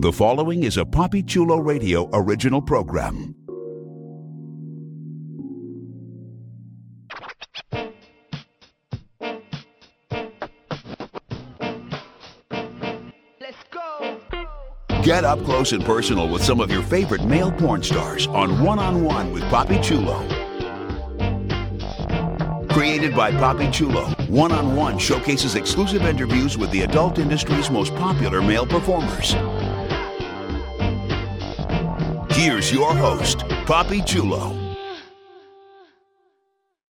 The following is a Poppy Chulo Radio original program. Let's go. Get up close and personal with some of your favorite male porn stars on One on One with Poppy Chulo. Created by Poppy Chulo, One on One showcases exclusive interviews with the adult industry's most popular male performers. Here's your host, Poppy Chulo.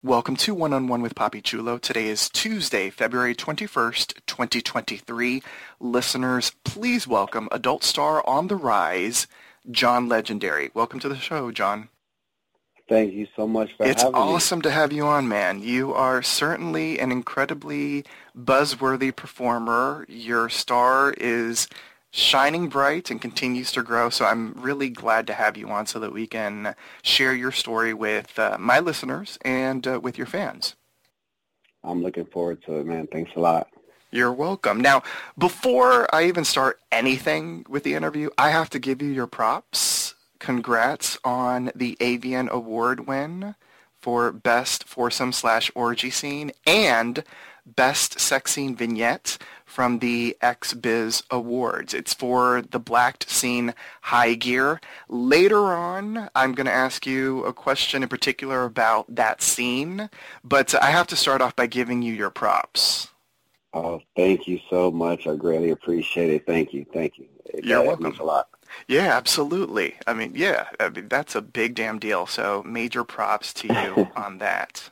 Welcome to One on One with Poppy Chulo. Today is Tuesday, February 21st, 2023. Listeners, please welcome adult star on the rise, John Legendary. Welcome to the show, John. Thank you so much for It's having awesome to have you on, man. You are certainly an incredibly buzzworthy performer. Your star is shining bright and continues to grow, so I'm really glad to have you on so that we can share your story with uh, my listeners and uh, with your fans. I'm looking forward to it, man. Thanks a lot. You're welcome. Now, before I even start anything with the interview, I have to give you your props. Congrats on the AVN Award win for Best Foursome slash Orgy Scene and Best Sex Scene Vignette from the XBiz Awards. It's for the Blacked Scene High Gear. Later on, I'm going to ask you a question in particular about that scene, but I have to start off by giving you your props. Oh, thank you so much. I greatly appreciate it. Thank you. Thank you. It- You're welcome. means a lot. Yeah, absolutely. I mean, yeah, I mean, that's a big damn deal. So major props to you on that.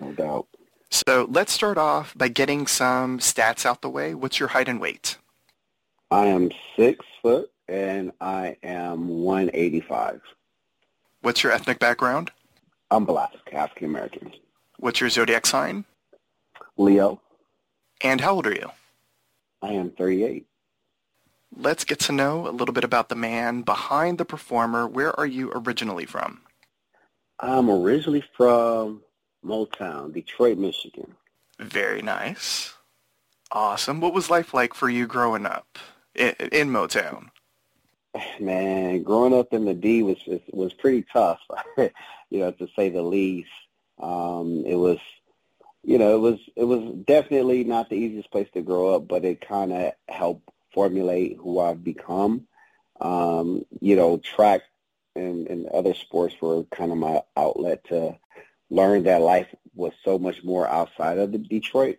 No doubt. So let's start off by getting some stats out the way. What's your height and weight? I am six foot and I am 185. What's your ethnic background? I'm black, African American. What's your zodiac sign? Leo. And how old are you? I am 38. Let's get to know a little bit about the man behind the performer. Where are you originally from? I'm originally from Motown, Detroit, Michigan. Very nice. Awesome. What was life like for you growing up in, in Motown? Man, growing up in the D was was, pretty tough, you know, to say the least. Um, it was, you know, it was it was definitely not the easiest place to grow up, but it kind of helped formulate who I've become. Um, you know, track and, and other sports were kind of my outlet to learn that life was so much more outside of Detroit.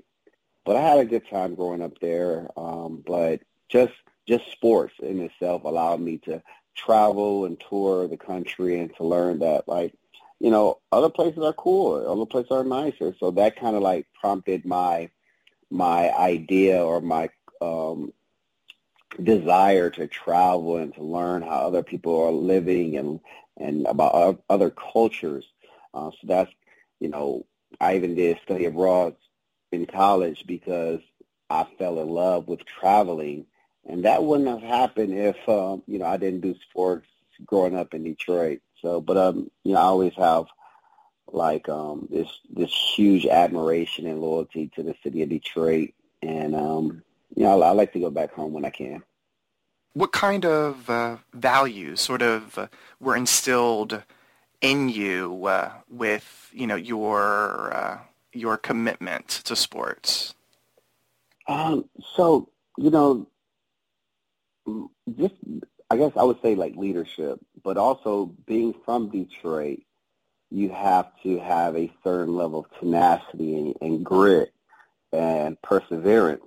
But I had a good time growing up there. Um, but just just sports in itself allowed me to travel and tour the country and to learn that like you know other places are cool other places are nicer so that kind of like prompted my my idea or my um desire to travel and to learn how other people are living and and about other cultures uh, so that's you know I even did study abroad in college because I fell in love with traveling and that wouldn't have happened if um, you know I didn't do sports growing up in Detroit. So, but um, you know, I always have like um this this huge admiration and loyalty to the city of Detroit, and um, you know, I, I like to go back home when I can. What kind of uh, values sort of uh, were instilled in you uh, with you know your uh, your commitment to sports? Um, so you know, just I guess I would say like leadership, but also being from Detroit, you have to have a certain level of tenacity and, and grit and perseverance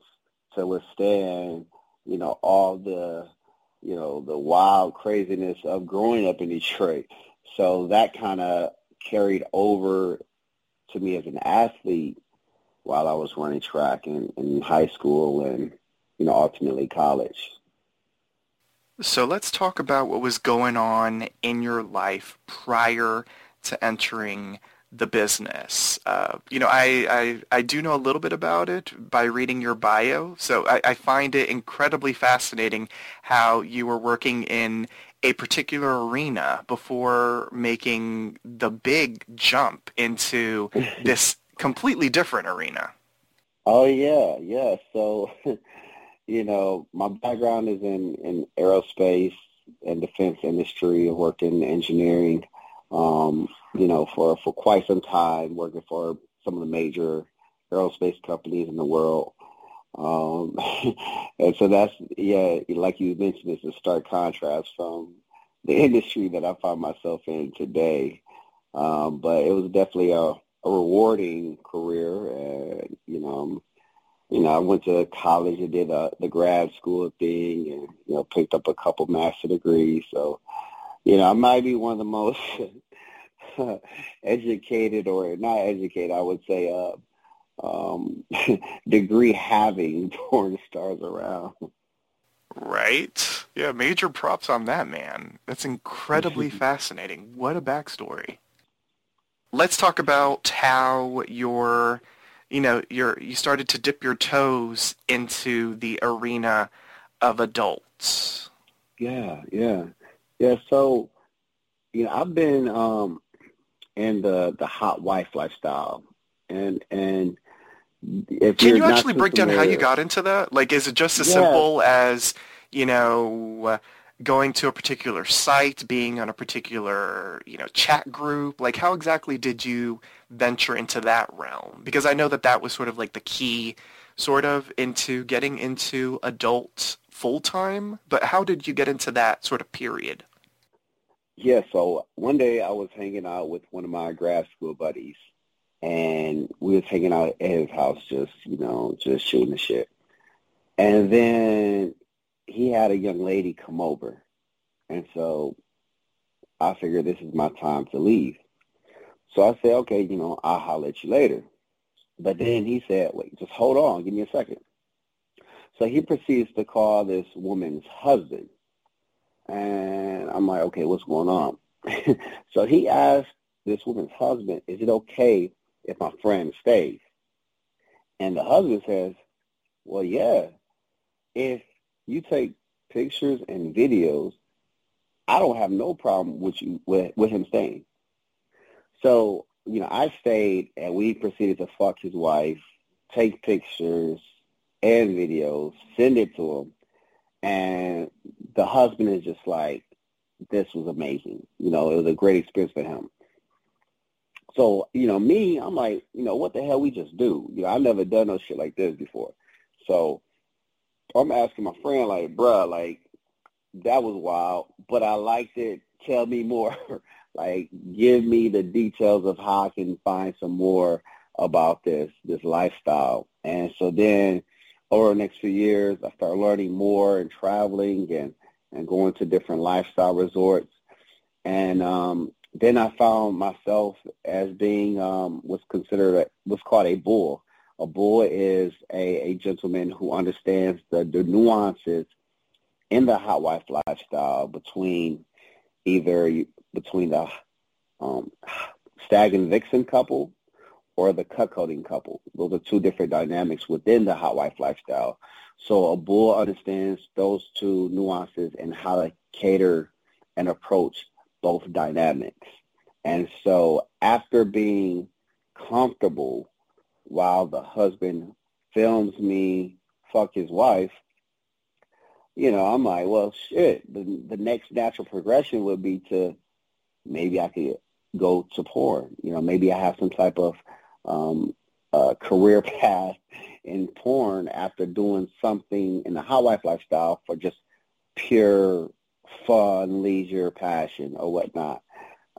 to withstand, you know, all the, you know, the wild craziness of growing up in Detroit. So that kind of carried over to me as an athlete while I was running track in, in high school and, you know, ultimately college. So let's talk about what was going on in your life prior to entering the business. Uh, you know, I, I, I do know a little bit about it by reading your bio, so I, I find it incredibly fascinating how you were working in a particular arena before making the big jump into this completely different arena. Oh yeah, yeah. So, you know, my background is in, in aerospace and defense industry. I worked in engineering, um, you know, for, for quite some time, working for some of the major aerospace companies in the world. Um, and so that's, yeah, like you mentioned, it's a stark contrast from the industry that I find myself in today. Um, but it was definitely a, a rewarding career. And, you know, you know, I went to college and did uh, the grad school thing and, you know, picked up a couple master degrees. So, you know, I might be one of the most educated or not educated, I would say, uh, um, degree having porn stars around. Right? Yeah, major props on that, man. That's incredibly fascinating. What a backstory. Let's talk about how your, you know, your you started to dip your toes into the arena of adults. Yeah, yeah, yeah. So, you know, I've been um, in the the hot wife lifestyle, and and Can you actually break down how you got into that? Like, is it just as yeah. simple as, you know, going to a particular site, being on a particular, you know, chat group? Like, how exactly did you venture into that realm? Because I know that that was sort of like the key sort of into getting into adult full-time, but how did you get into that sort of period? Yeah, so one day I was hanging out with one of my grad school buddies, and we was hanging out at his house, just you know, just shooting the shit. And then he had a young lady come over, and so I figured this is my time to leave. So I said, okay, you know, I'll holler at you later. But then he said, wait, just hold on, give me a second. So he proceeds to call this woman's husband. And I'm like, okay, what's going on? so he asked this woman's husband, is it okay if my friend stays. And the husband says, well, yeah, if you take pictures and videos, I don't have no problem with you with, with him staying. So, you know, I stayed and we proceeded to fuck his wife, take pictures and videos, send it to him. And the husband is just like, this was amazing. You know, it was a great experience for him. So, you know, me, I'm like, you know, what the hell we just do? You know, I've never done no shit like this before. So I'm asking my friend, like, bruh, like, that was wild, but I liked it. Tell me more. like, give me the details of how I can find some more about this, this lifestyle. And so then over the next few years, I started learning more and traveling and, and going to different lifestyle resorts. And um, then I found myself as being um, what's considered a, what's called a bull. A bull is a, a gentleman who understands the, the nuances in the hot wife lifestyle between either between the um, stag and vixen couple or the cuckolding couple. Those are two different dynamics within the hot wife lifestyle. So a bull understands those two nuances and how to cater and approach both dynamics. And so after being comfortable while the husband films me fuck his wife, you know, I'm like, well, shit, the, the next natural progression would be to maybe I could go to porn. You know, maybe I have some type of um, uh, career path in porn after doing something in the hot wife lifestyle for just pure fun, leisure, passion, or whatnot.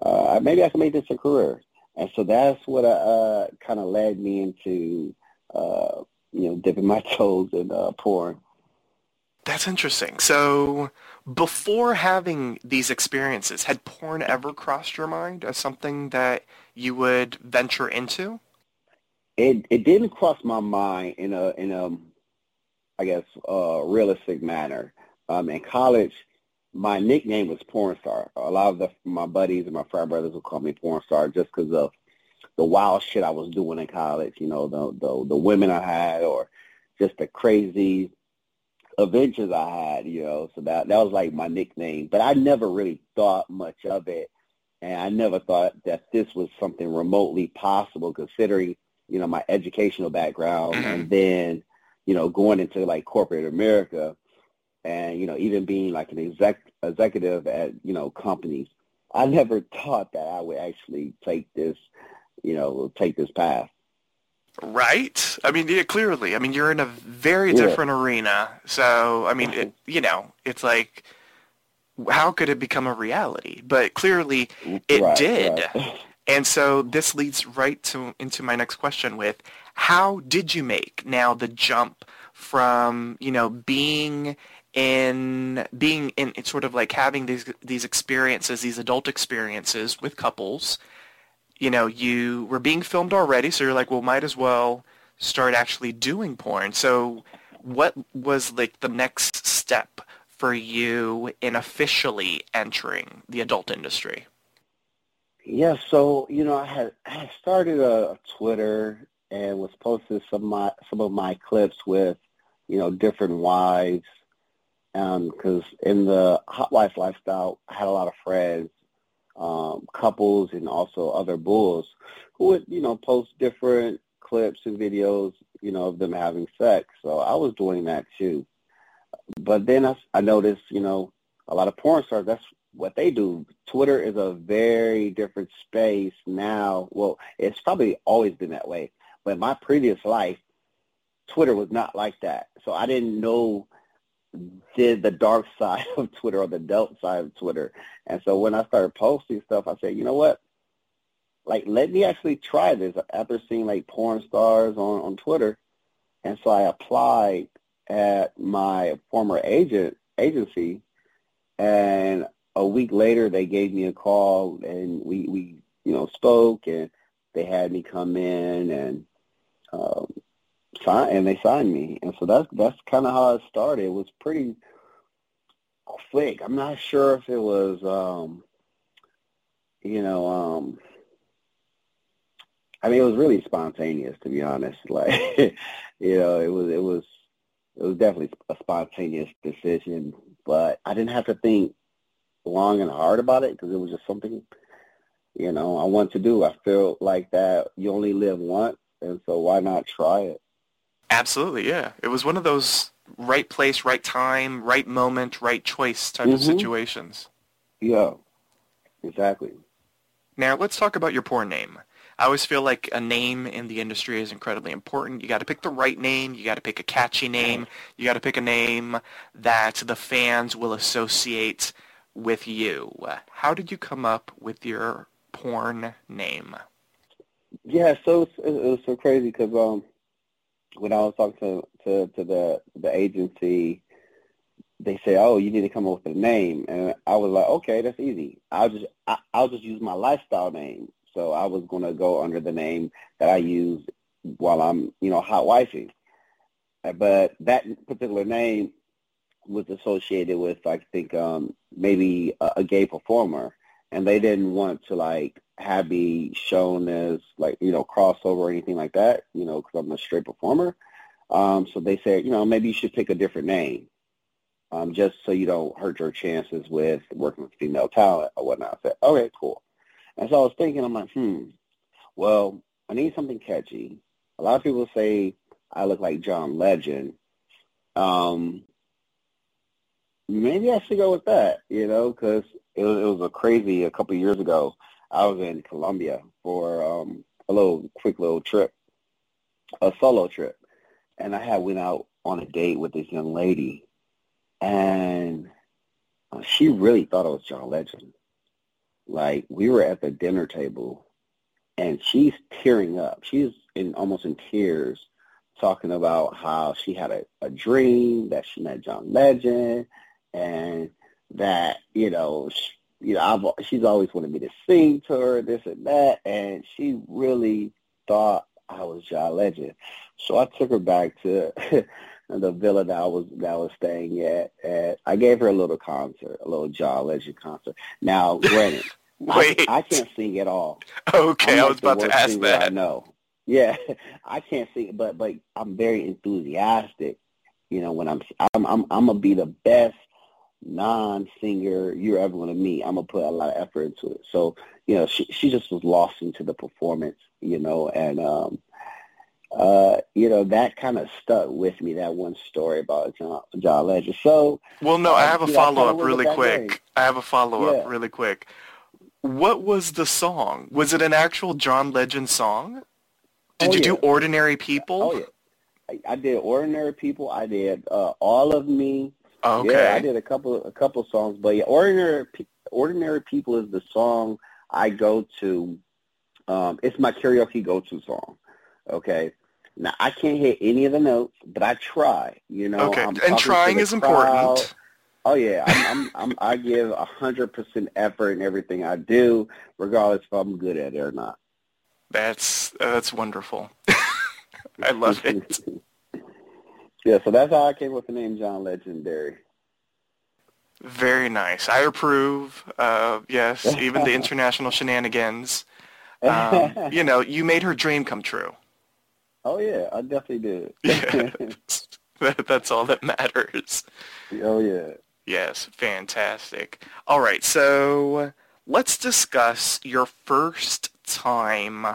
Uh, maybe I can make this a career. And so that's what uh, kind of led me into, uh, you know, dipping my toes in uh, porn. That's interesting. So before having these experiences, had porn ever crossed your mind as something that you would venture into? It it didn't cross my mind in a in a I guess uh, realistic manner. Um, in college, my nickname was porn star. A lot of the, my buddies and my frat brothers would call me porn star just because of the wild shit I was doing in college. You know, the the the women I had, or just the crazy adventures I had. You know, so that that was like my nickname. But I never really thought much of it, and I never thought that this was something remotely possible, considering you know my educational background, mm-hmm. and then you know, going into like corporate America and, you know, even being like an exec executive at, you know, companies, I never thought that I would actually take this, you know, take this path. Right. I mean, yeah, clearly. I mean, you're in a very Yeah. different arena. So, I mean, it, mm-hmm. you know, it's like, how could it become a reality? But clearly, it Right, did. right. And so this leads right to into my next question with how did you make now the jump from, you know, being in being in sort of like having these these experiences, these adult experiences with couples. You know, you were being filmed already, so you're like, well, might as well start actually doing porn. So what was like the next step for you in officially entering the adult industry? Yeah, so you know, I had I had started a, a Twitter and was posting some of my some of my clips with you know different wives, because in the hot wife lifestyle, I had a lot of friends, um, couples, and also other bulls who would you know post different clips and videos, you know, of them having sex. So I was doing that too, but then I, I noticed, you know, a lot of porn stars. That's what they do. Twitter is a very different space now. Well, it's probably always been that way. But in my previous life, Twitter was not like that. So I didn't know the, the dark side of Twitter or the adult side of Twitter. And so when I started posting stuff, I said, you know what? Like, let me actually try this after seeing like porn stars on, on Twitter. And so I applied at my former agent agency and a week later they gave me a call and we, we you know spoke and they had me come in and um sign and they signed me. And so that's that's kind of how it started. It was pretty quick. I'm not sure if it was um you know um i mean it was really spontaneous to be honest. Like you know it was it was it was definitely a spontaneous decision. But i didn't have to think long and hard about it because it was just something, you know, I want to do. I feel like that you only live once, and so why not try it? Absolutely, yeah. It was one of those right place, right time, right moment, right choice type of Mhm. situations. Yeah, exactly. Now, let's talk about your porn name. I always feel like a name in the industry is incredibly important. You got to pick the right name. You got to pick a catchy name. You got to pick a name that the fans will associate with you. How did you come up with your porn name? Yeah, so it was so crazy because um, when I was talking to, to to the the agency, they said, "Oh, you need to come up with a name," and I was like, "Okay, that's easy. I'll just I, I'll just use my lifestyle name." So I was to go under the name that I use while I'm, you know, hot wifing. But that particular name was associated with, I think, um, maybe a, a gay performer, and they didn't want to like have me shown as like you know crossover or anything like that, you know, because I'm a straight performer. Um, so they said, you know, maybe you should pick a different name, um, just so you don't hurt your chances with working with female talent or whatnot. I said, okay, cool. And so I was thinking, I'm like, hmm, well, I need something catchy. A lot of people say I look like John Legend. Um, maybe I should go with that, you know, because it was, it was a crazy a couple of years ago. I was in Colombia for um, a little quick little trip, a solo trip, and I had went out on a date with this young lady, and uh, she really thought I was John Legend. Like we were at the dinner table, and she's tearing up. She's in almost in tears, talking about how she had a, a dream that she met John Legend, and that you know, she, you know, I've, she's always wanted me to sing to her, this and that, and she really thought I was John Legend. So I took her back to the villa that I was that I was staying at, and I gave her a little concert, a little John Legend concert. Now, granted, I, Wait. I can't sing at all. Okay, I was about to ask I that. know. Yeah, I can't sing, but but I'm very enthusiastic. You know, when I'm I'm I'm, I'm gonna be the best non-singer you're ever gonna meet. I'm gonna put a lot of effort into it. So you know, she she just was lost into the performance. You know, and um, uh, you know, that kind of stuck with me, that one story about John, John Legend. So, well, no, I have a follow-up really quick. I have a follow-up Yeah. really quick. What was the song? Was it an actual John Legend song? Did Oh, you do. Ordinary People? Oh yeah, I, I did Ordinary People. I did uh, All of Me. Okay. Yeah, I did a couple a couple songs, but yeah, Ordinary Ordinary People is the song I go to. Um, it's my karaoke go-to song. Okay. Now I can't hit any of the notes, but I try. You know. okay. I'm And trying is crowd. important. Oh yeah, I'm, I'm, I'm I give a hundred percent effort in everything I do, regardless if I'm good at it or not. That's that's wonderful. I love it. yeah, so that's how I came up with the name John Legendary. Very nice. I approve. Uh, yes, even the international shenanigans. Um, you know, you made her dream come true. oh yeah, I definitely did. That- That's all that matters. oh yeah. Yes, fantastic. All right, so let's discuss your first time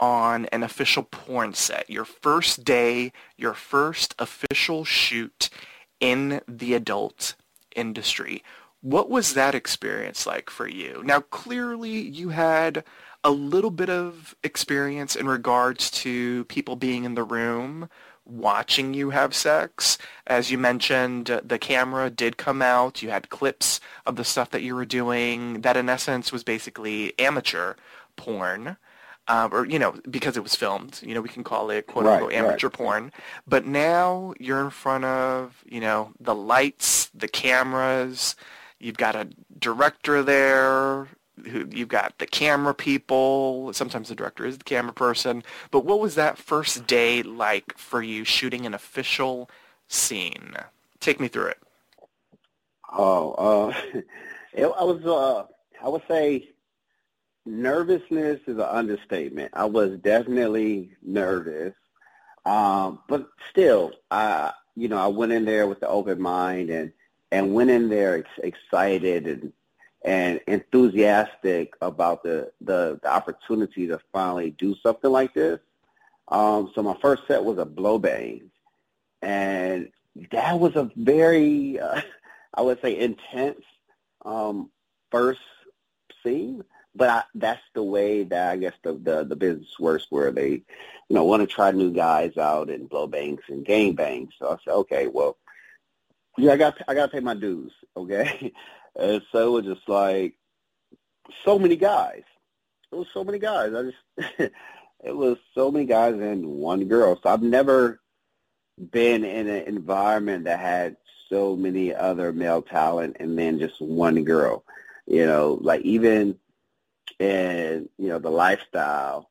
on an official porn set. Your first day, your first official shoot in the adult industry. What was that experience like for you? Now, clearly you had a little bit of experience in regards to people being in the room watching you have sex. As you mentioned, the camera did come out. You had clips of the stuff that you were doing. That, in essence, was basically amateur porn. Uh, or, you know, because it was filmed, you know, we can call it quote unquote Right, amateur right. porn. But now you're in front of, you know, the lights, the cameras. You've got a director there. Who, you've got the camera people. Sometimes the director is the camera person. But what was that first day like for you shooting an official scene? Take me through it. Oh, uh, it, I was. Uh, I would say nervousness is an understatement. I was definitely nervous, um, but still, I you know I went in there with the open mind and and went in there ex- excited and and enthusiastic about the, the the opportunity to finally do something like this. Um, so my first set was a blow bang, and that was a very uh, I would say intense um, first scene, but I, that's the way that I guess the, the the business works, where they, you know, want to try new guys out and blow bangs and gang bangs. So I said, okay, well, yeah, I got I got to pay my dues, okay. And so it was just like so many guys. It was so many guys. I just it was so many guys and one girl. So I've never been in an environment that had so many other male talent and then just one girl. You know, like even in, you know, the lifestyle,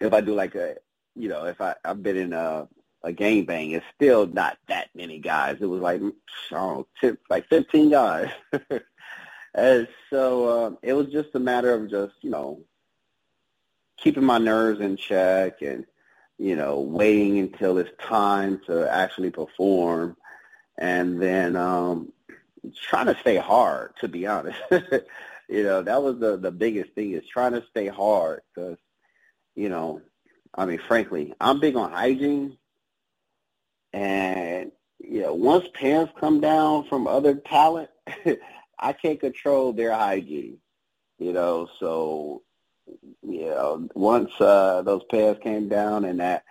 if I do like a, you know, if I, I've been in a, a gangbang, it's still not that many guys. It was like, I don't know, like 15 guys. and so um, it was just a matter of just, you know, keeping my nerves in check and, you know, waiting until it's time to actually perform and then um trying to stay hard to be honest you know that was the the biggest thing is trying to stay hard because you know i mean frankly i'm big on hygiene and you know once pants come down from other talent i can't control their hygiene you know so you know once uh those pants came down and that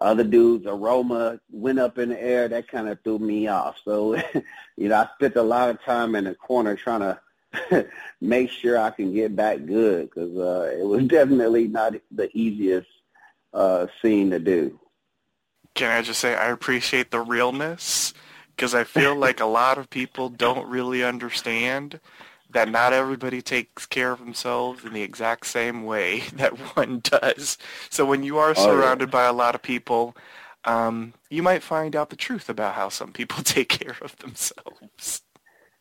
other dude's aroma went up in the air. That kind of threw me off. So, you know, I spent a lot of time in the corner trying to make sure I can get back good because uh, it was definitely not the easiest uh, scene to do. Can I just say I appreciate the realness because I feel like a lot of people don't really understand that not everybody takes care of themselves in the exact same way that one does. So when you are Oh, yeah. surrounded by a lot of people, um, you might find out the truth about how some people take care of themselves.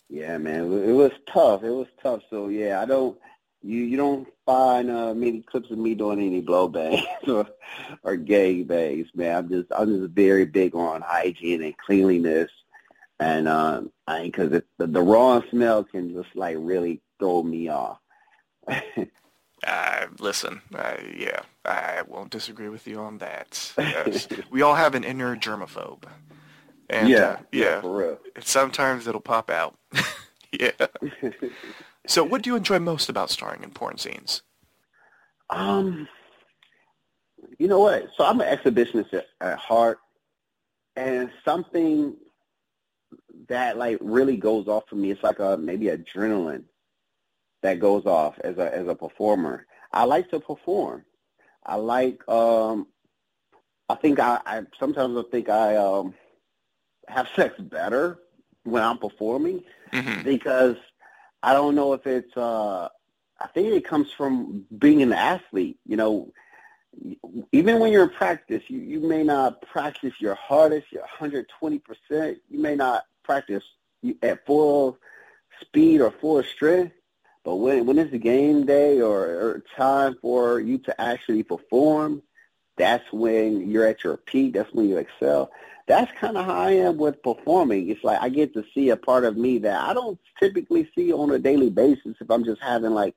Yeah, man, it was tough. It was tough. So yeah, I don't. You you don't find uh, many clips of me doing any blow bangs or or gang bangs, man. I'm just I'm just very big on hygiene and cleanliness, and um, I because the, the raw smell can just like really throw me off. Uh, listen, uh, yeah, I won't disagree with you on that. Yes. we all have an inner germaphobe. And, yeah, uh, yeah, for real. and sometimes it'll pop out. yeah. So what do you enjoy most about starring in porn scenes? Um, you know what? So I'm an exhibitionist at, at heart, and something that like really goes off for me. It's like a maybe adrenaline that goes off as a as a performer. I like to perform. I like. um I think I, I sometimes I think I um have sex better when I'm performing hmm because I don't know if it's uh I think it comes from being an athlete. You know, even when you're in practice, you, you may not practice your hardest, your 120%. You may not practice at full speed or full strength. But when when it's a game day or, or time for you to actually perform, that's when you're at your peak. That's when you excel. That's kind of how I am with performing. It's like I get to see a part of me that I don't typically see on a daily basis if I'm just having like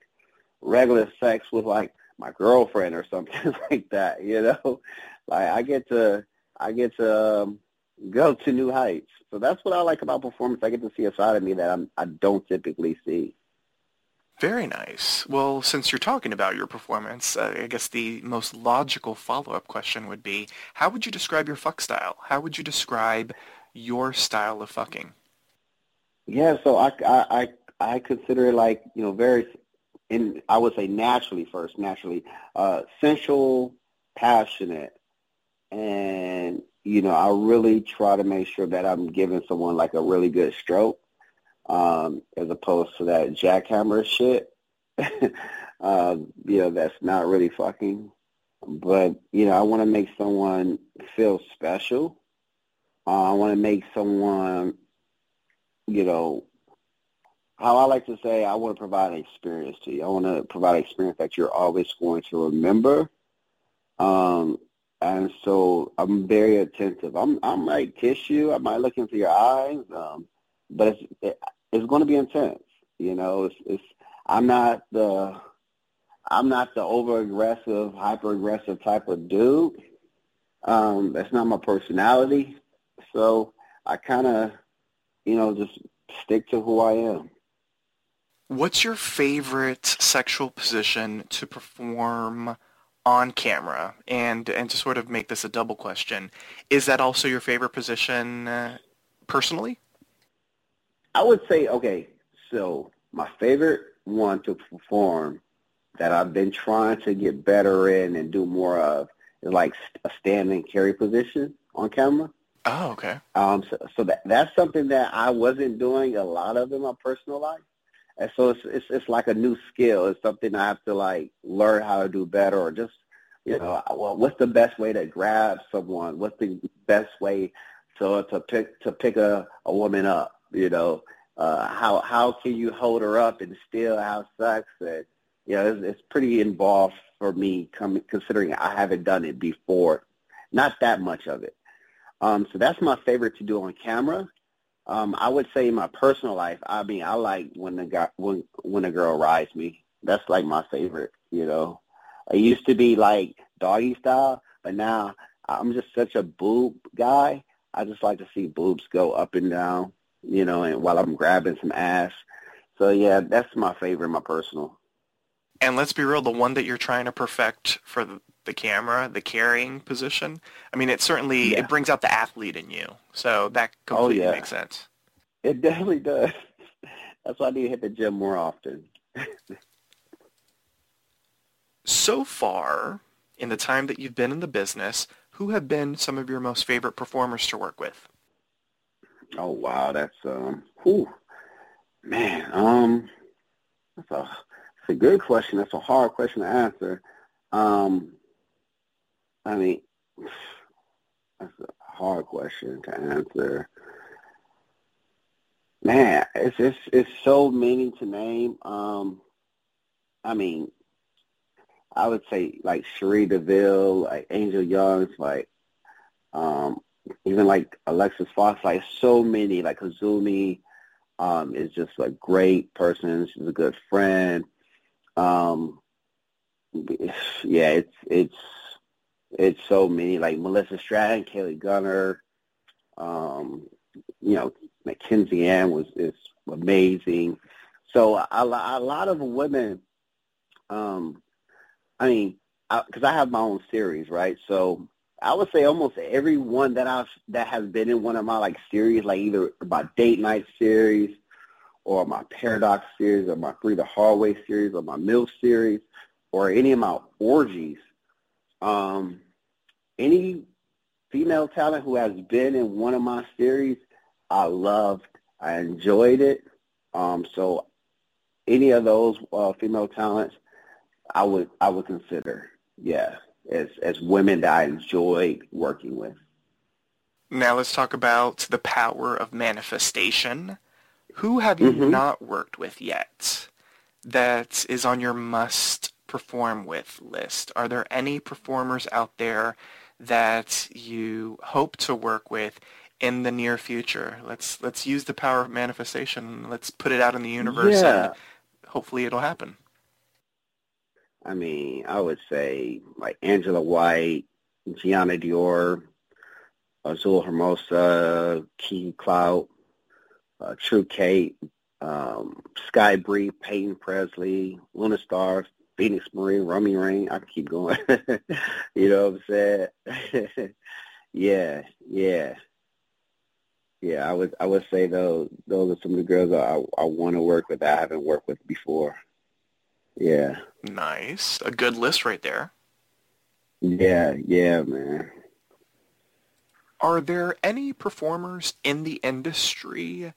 regular sex with like my girlfriend or something like that. You know, like I get to I get to um, go to new heights. So that's what I like about performance. I get to see a side of me that I'm, I don't typically see. Very nice. Well, since you're talking about your performance, uh, I guess the most logical follow-up question would be, how would you describe your fuck style? How would you describe your style of fucking? Yeah, so I, I, I, consider it like, you know, very, in, I would say naturally first, naturally, uh, sensual, passionate, and, you know, I really try to make sure that I'm giving someone like a really good stroke, um, as opposed to that jackhammer shit, um, you know, that's not really fucking. But, you know, I want to make someone feel special. Uh, I want to make someone you know, how I like to say, I want to provide an experience to you. I want to provide an experience that you're always going to remember. Um, and so I'm very attentive. I'm, I might kiss you. I might look into your eyes. Um, but it's, it, it's going to be intense. You know, it's, it's, I'm not the, I'm not the over aggressive, hyper aggressive type of dude. Um, that's not my personality. So I kind of, you know, just stick to who I am. What's your favorite sexual position to perform on camera? And and to sort of make this a double question, is that also your favorite position uh, personally? I would say, okay, so my favorite one to perform that I've been trying to get better in and do more of is like a standing carry position on camera. Oh, okay. Um, so, so that that's something that I wasn't doing a lot of in my personal life, and so it's it's it's like a new skill. It's something I have to like learn how to do better, or just you know, well, what's the best way to grab someone? What's the best way to to pick to pick a a woman up? You know, uh, how how can you hold her up and still have sex? And you know, it's, it's pretty involved for me, coming considering I haven't done it before. Not that much of it. Um, so that's my favorite to do on camera. Um, I would say in my personal life, I mean, I like when the guy when when a girl rides me. That's like my favorite. You know, I used to be like doggy style, but now I'm just such a boob guy. I just like to see boobs go up and down. You know, and while I'm grabbing some ass. So yeah, that's my favorite, my personal. And let's be real, the one that you're trying to perfect for the, camera, the carrying position, I mean, it certainly Yeah. it brings out the athlete in you. So that oh, completely yeah. makes sense. It definitely does. That's why I need to hit the gym more often. So far, in the time that you've been in the business, who have been some of your most favorite performers to work with? Oh wow, that's um, whew, man, um, that's a that's a good question. That's a hard question to answer. Um, I mean, that's a hard question to answer. Man, it's it's it's so many to name. Um, I mean, I would say like Cherie DeVille, like Angel Youngs, like um, even like Alexis Fawx, like so many, like Kazumi um, is just a great person. She's a good friend. Um, yeah, it's it's it's so many like Melissa Stratton, Kayley Gunner, um, you know, Mackenzie Ann was is amazing. So a, a lot of women, um, I mean, because I, I have my own series, right? So I would say almost everyone that I've that has been in one of my like series, like either my date night series or my paradox series or my free the hallway series or my mill series or any of my orgies, um, any female talent who has been in one of my series, I loved, I enjoyed it. Um, so any of those uh, female talents, I would I would consider, yeah, as as women that I enjoyed working with. Now let's talk about the power of manifestation. Who have you mm-hmm. not worked with yet that is on your must perform with list? Are there any performers out there that you hope to work with in the near future? Let's let's use the power of manifestation. Let's put it out in the universe yeah. and hopefully it'll happen. I mean, I would say like Angela White, Gianna Dior, Azul Hermosa, King Clout, uh, True Kate, um, Sky Bri, Payton Preslee, Luna Stars, Phoenix Marie, Romi Rain. I can keep going. you know what I'm saying? yeah, yeah, yeah. I would I would say those those are some of the girls I I want to work with that I haven't worked with before. Yeah. Nice. A good list right there. Yeah, yeah, man. Are there any performers in the industry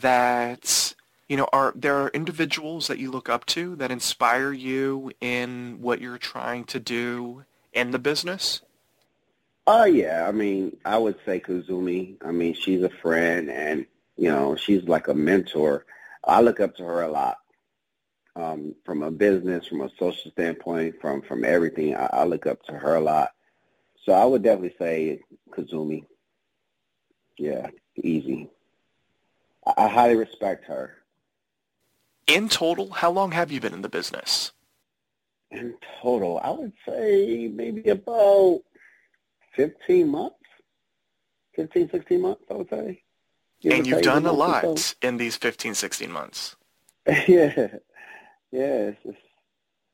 that you know are there are individuals that you look up to that inspire you in what you're trying to do in the business? Oh yeah, I mean, I would say Kazumi. I mean, she's a friend, and you know, she's like a mentor. I look up to her a lot um, from a business, from a social standpoint, from from everything. I, I look up to her a lot. So I would definitely say Kazumi. Yeah, easy. I, I highly respect her. In total, how long have you been in the business? In total, I would say maybe about 15 months. 15, 16 months, I would say. and you've done a lot so. in these 15, 16 months. yeah yeah, it's, just,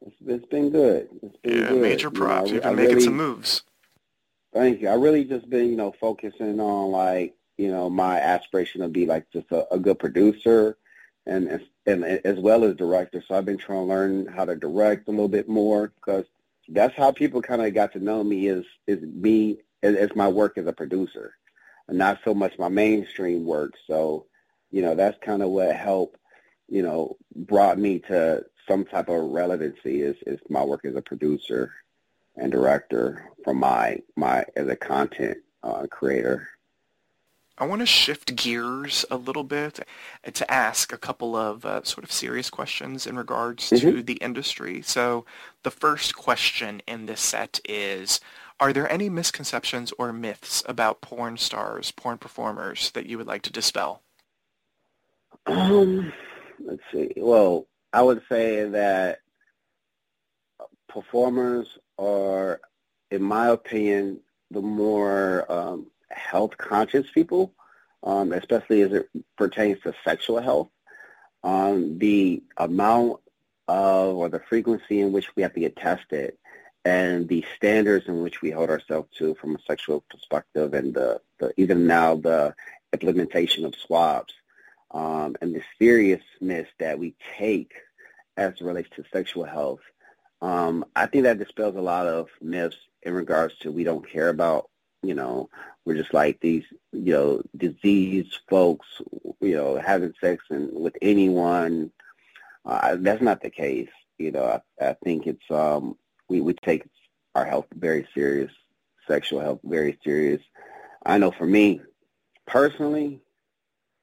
it's, it's been good. It's been yeah, good. major props. You know, You've been I making really, some moves. Thank you. I really just been, you know, focusing on like, you know, my aspiration to be like just a, a good producer and, and and as well as director. So I've been trying to learn how to direct a little bit more because that's how people kind of got to know me is is me as, as my work as a producer, and not so much my mainstream work. So, you know, that's kind of what helped you know, brought me to some type of relevancy is, is my work as a producer and director from my, my as a content uh, creator. I want to shift gears a little bit to ask a couple of uh, sort of serious questions in regards mm-hmm. to the industry. So the first question in this set is, are there any misconceptions or myths about porn stars, porn performers that you would like to dispel? Um, let's see. Well, I would say that performers are, in my opinion, the more um, health conscious people, um, especially as it pertains to sexual health. Um, the amount of or the frequency in which we have to get tested and the standards in which we hold ourselves to from a sexual perspective and the, the even now the implementation of swabs um, and the seriousness that we take as it relates to sexual health. Um, I think that dispels a lot of myths in regards to we don't care about, you know, we're just like these, you know, diseased folks, you know, having sex and with anyone. Uh, that's not the case. You know, I, I think it's um, we we take our health very serious, sexual health very serious. I know for me personally,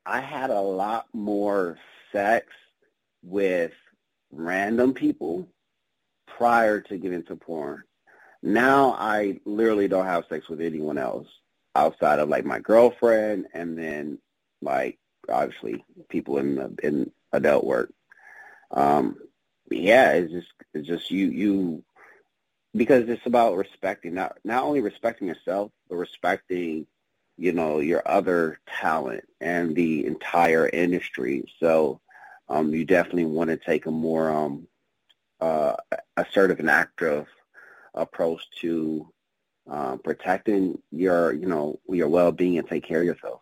I had a lot more sex with random people prior to getting to porn. Now I literally don't have sex with anyone else outside of like my girlfriend and then like obviously people in the, in adult work. Um, yeah, it's just it's just you you because it's about respecting not not only respecting yourself but respecting you know your other talent and the entire industry. So um, you definitely want to take a more um, uh, assertive and active approach to uh, protecting your you know your well being and take care of yourself.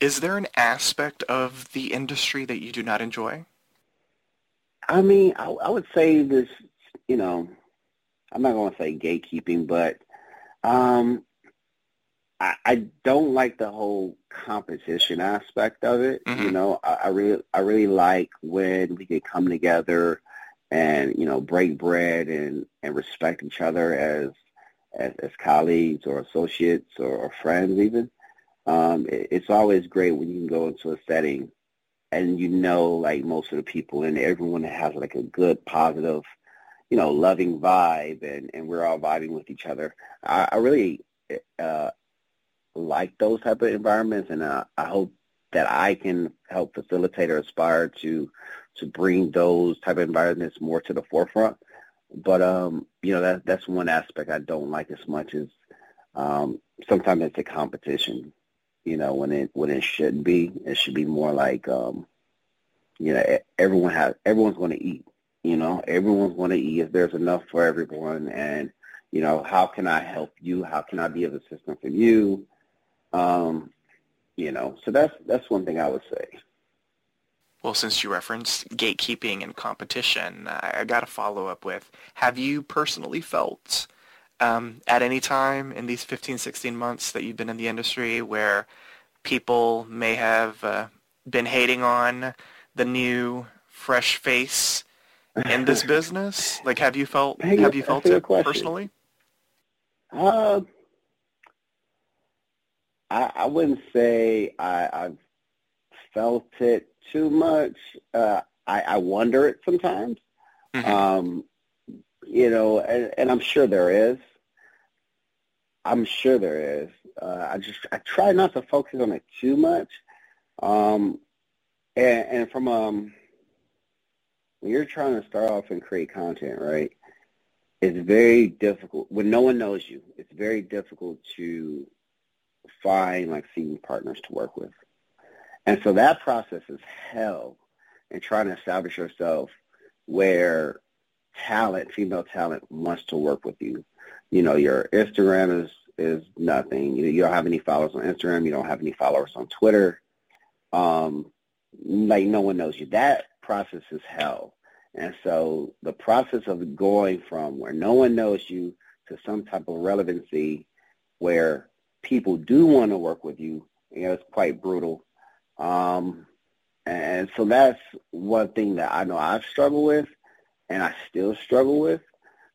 Is there an aspect of the industry that you do not enjoy? I mean, I, I would say this, you know, I'm not going to say gatekeeping, but um, I, I don't like the whole competition aspect of it. Mm-hmm. You know, I, I really, I really like when we can come together and you know break bread and and respect each other as as, as colleagues or associates or, or friends even. Um, it, it's always great when you can go into a setting and you know like most of the people and everyone has like a good positive you know loving vibe and and we're all vibing with each other i, I really uh like those type of environments and uh, i hope that i can help facilitate or aspire to to bring those type of environments more to the forefront but um you know that that's one aspect i don't like as much as um sometimes it's a competition you know, when it when it shouldn't be. It should be more like, um, you know, everyone has everyone's going to eat. You know, everyone's going to eat if there's enough for everyone. And you know, how can I help you? How can I be of assistance for you? Um, you know, so that's that's one thing I would say. Well, since you referenced gatekeeping and competition, I, I got to follow up with: Have you personally felt um, at any time in these 15, 16 months that you've been in the industry where people may have uh, been hating on the new fresh face in this business? Like, have you felt have you felt it personally? Uh, I, I wouldn't say I, I've felt it too much. Uh, I, I wonder it sometimes. Mm-hmm. Um, you know, and, and I'm sure there is. I'm sure there is. Uh, I just I try not to focus on it too much. Um, and, and from um, when you're trying to start off and create content, right? It's very difficult when no one knows you. It's very difficult to find like senior partners to work with, and so that process is hell. And trying to establish yourself where talent, female talent, wants to work with you. You know, your Instagram is is nothing. You, you don't have any followers on Instagram. You don't have any followers on Twitter. Um, like no one knows you. That process is hell. And so the process of going from where no one knows you to some type of relevancy where people do want to work with you, you know, it's quite brutal. Um, and so that's one thing that I know I've struggled with and I still struggle with.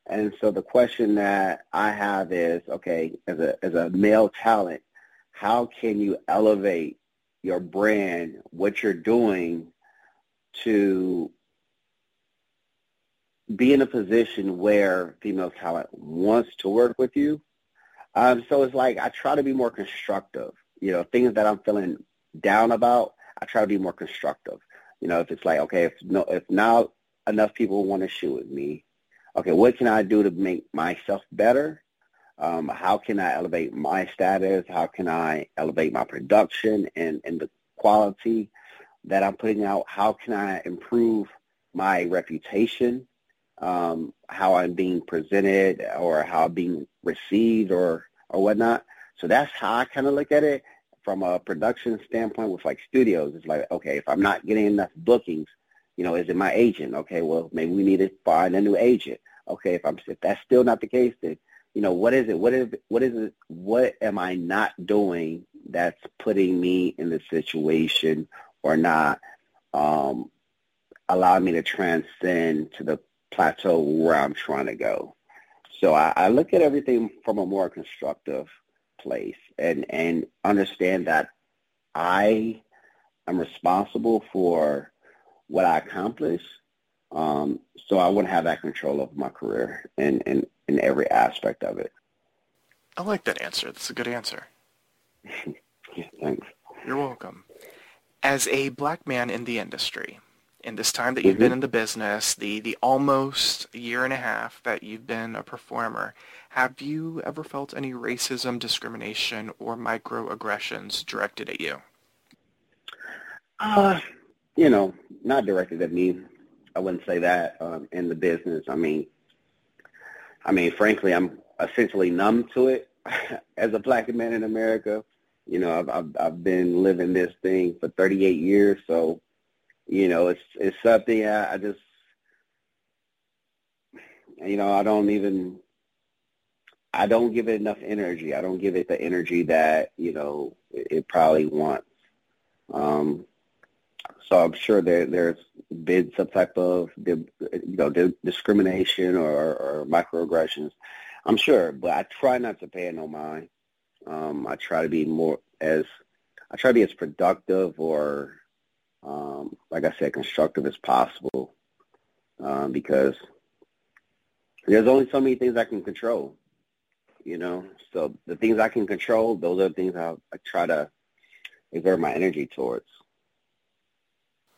And so the question that I have is, okay, as a as a male talent, how can you elevate your brand, what you're doing to be in a position where female talent wants to work with you. Um, so it's like I try to be more constructive. You know, things that I'm feeling down about, I try to be more constructive. You know, if it's like, okay, if no, if now enough people want to shoot with me. Okay, what can I do to make myself better? Um, how can I elevate my status? How can I elevate my production and, and the quality that I'm putting out? How can I improve my reputation? Um, how I'm being presented or how I'm being received or, or whatnot. So that's how I kind of look at it from a production standpoint with like studios. It's like, okay, if I'm not getting enough bookings, you know, is it my agent? Okay, well, maybe we need to find a new agent. Okay, if I'm if that's still not the case, then you know, what is it? What is what is it? What am I not doing that's putting me in the situation or not um, allowing me to transcend to the plateau where I'm trying to go? So I, I look at everything from a more constructive place and and understand that I am responsible for what I accomplish. Um, so I wouldn't have that control over my career in, in, in every aspect of it. I like that answer. That's a good answer. yeah, thanks. You're welcome. As a black man in the industry, in this time that you've Mm-hmm. been in the business, the, the almost year and a half that you've been a performer, have you ever felt any racism, discrimination, or microaggressions directed at you? Uh, you know, not directed at me. I wouldn't say that um, in the business. I mean, I mean, frankly, I'm essentially numb to it as a black man in America. You know, I've, I've I've been living this thing for 38 years, so you know, it's it's something I, I just, you know, I don't even, I don't give it enough energy. I don't give it the energy that you know it, it probably wants. Um, so I'm sure there there's been some type of you know discrimination or, or microaggressions. I'm sure, but I try not to pay it no mind. Um, I try to be more as I try to be as productive or um, like I said, constructive as possible um, because there's only so many things I can control. You know, so the things I can control, those are the things I, I try to exert my energy towards.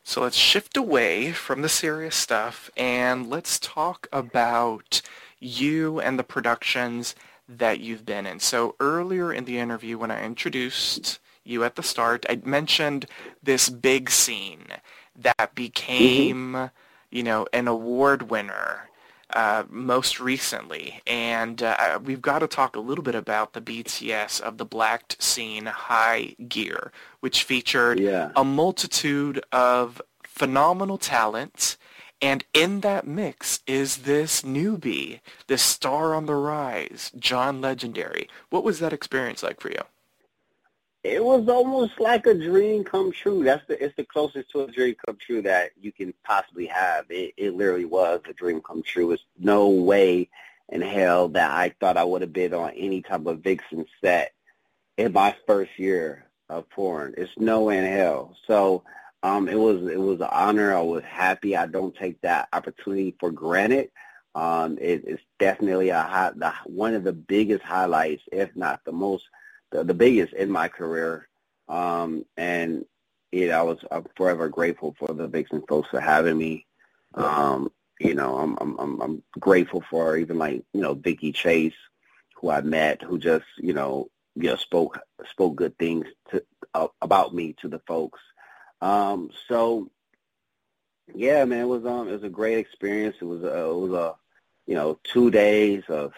So let's shift away from the serious stuff and let's talk about you and the productions that you've been in. So earlier in the interview when I introduced you at the start, I mentioned this big scene that became, mm-hmm. you know, an award winner uh, most recently. And uh, we've got to talk a little bit about the BTS of the Blacked Scene High Gear, which featured yeah. a multitude of phenomenal talent. And in that mix is this newbie, this star on the rise, John Legendary. What was that experience like for you? It was almost like a dream come true. That's the it's the closest to a dream come true that you can possibly have. It it literally was a dream come true. It's no way in hell that I thought I would have been on any type of Vixen set in my first year of porn. It's no way in hell. So um, it was it was an honor. I was happy. I don't take that opportunity for granted. Um, it, it's definitely a high, the, one of the biggest highlights, if not the most the, the biggest in my career. Um, and you know, I was I'm forever grateful for the Vixen folks for having me. Um, you know, I'm, I'm I'm grateful for even like you know Vicki Chase, who I met, who just you know you know spoke spoke good things to uh, about me to the folks. Um, so yeah, man, it was um it was a great experience. It was a, it was a you know two days of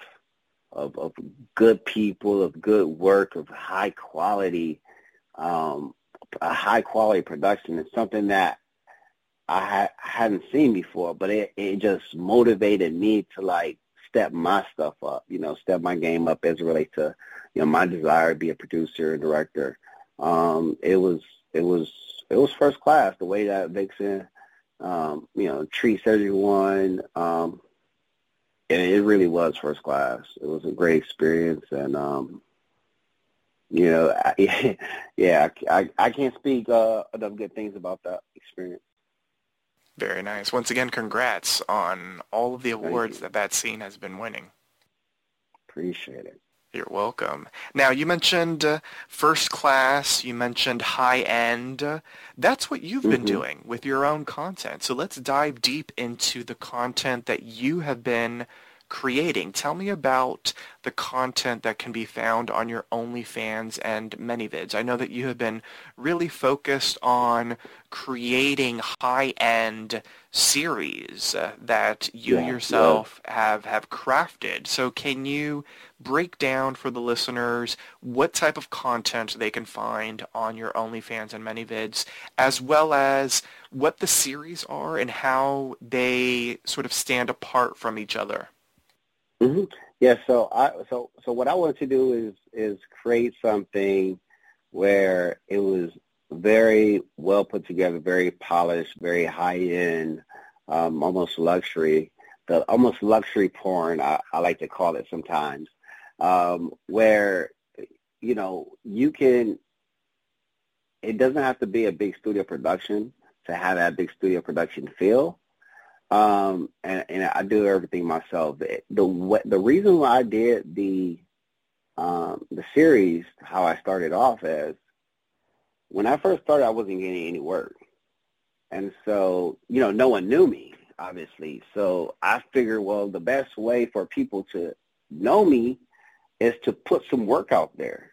of, of good people, of good work, of high quality, um, a high quality production. It's something that I ha- hadn't seen before, but it, it just motivated me to like step my stuff up, you know, step my game up as it relates to, you know, my desire to be a producer and director. Um, it was, it was, it was first class the way that Vixen, um, you know, treats everyone. Um, and it really was first class. It was a great experience, and um, you know, I, yeah, I, I can't speak uh, enough good things about that experience. Very nice. Once again, congrats on all of the awards that that scene has been winning. Appreciate it. You're welcome. Now, you mentioned uh, first class, you mentioned high end. That's what you've been Mhm. doing with your own content. So let's dive deep into the content that you have been creating. Tell me about the content that can be found on your OnlyFans and ManyVids. I know that you have been really focused on creating high-end series uh, that you Yeah, yourself have have crafted. So can you break down for the listeners what type of content they can find on your OnlyFans and ManyVids, as well as what the series are and how they sort of stand apart from each other? Hmm Yeah. So I so so what I wanted to do is is create something where it was very well put together, very polished, very high end, um, almost luxury. The almost luxury porn I, I like to call it sometimes, um, where you know you can. It doesn't have to be a big studio production to have that big studio production feel um, and, and I do everything myself. The the, the reason why I did the um, the series, how I started off as when I first started, I wasn't getting any work. And so, you know, no one knew me, obviously. So I figured, well, the best way for people to know me is to put some work out there.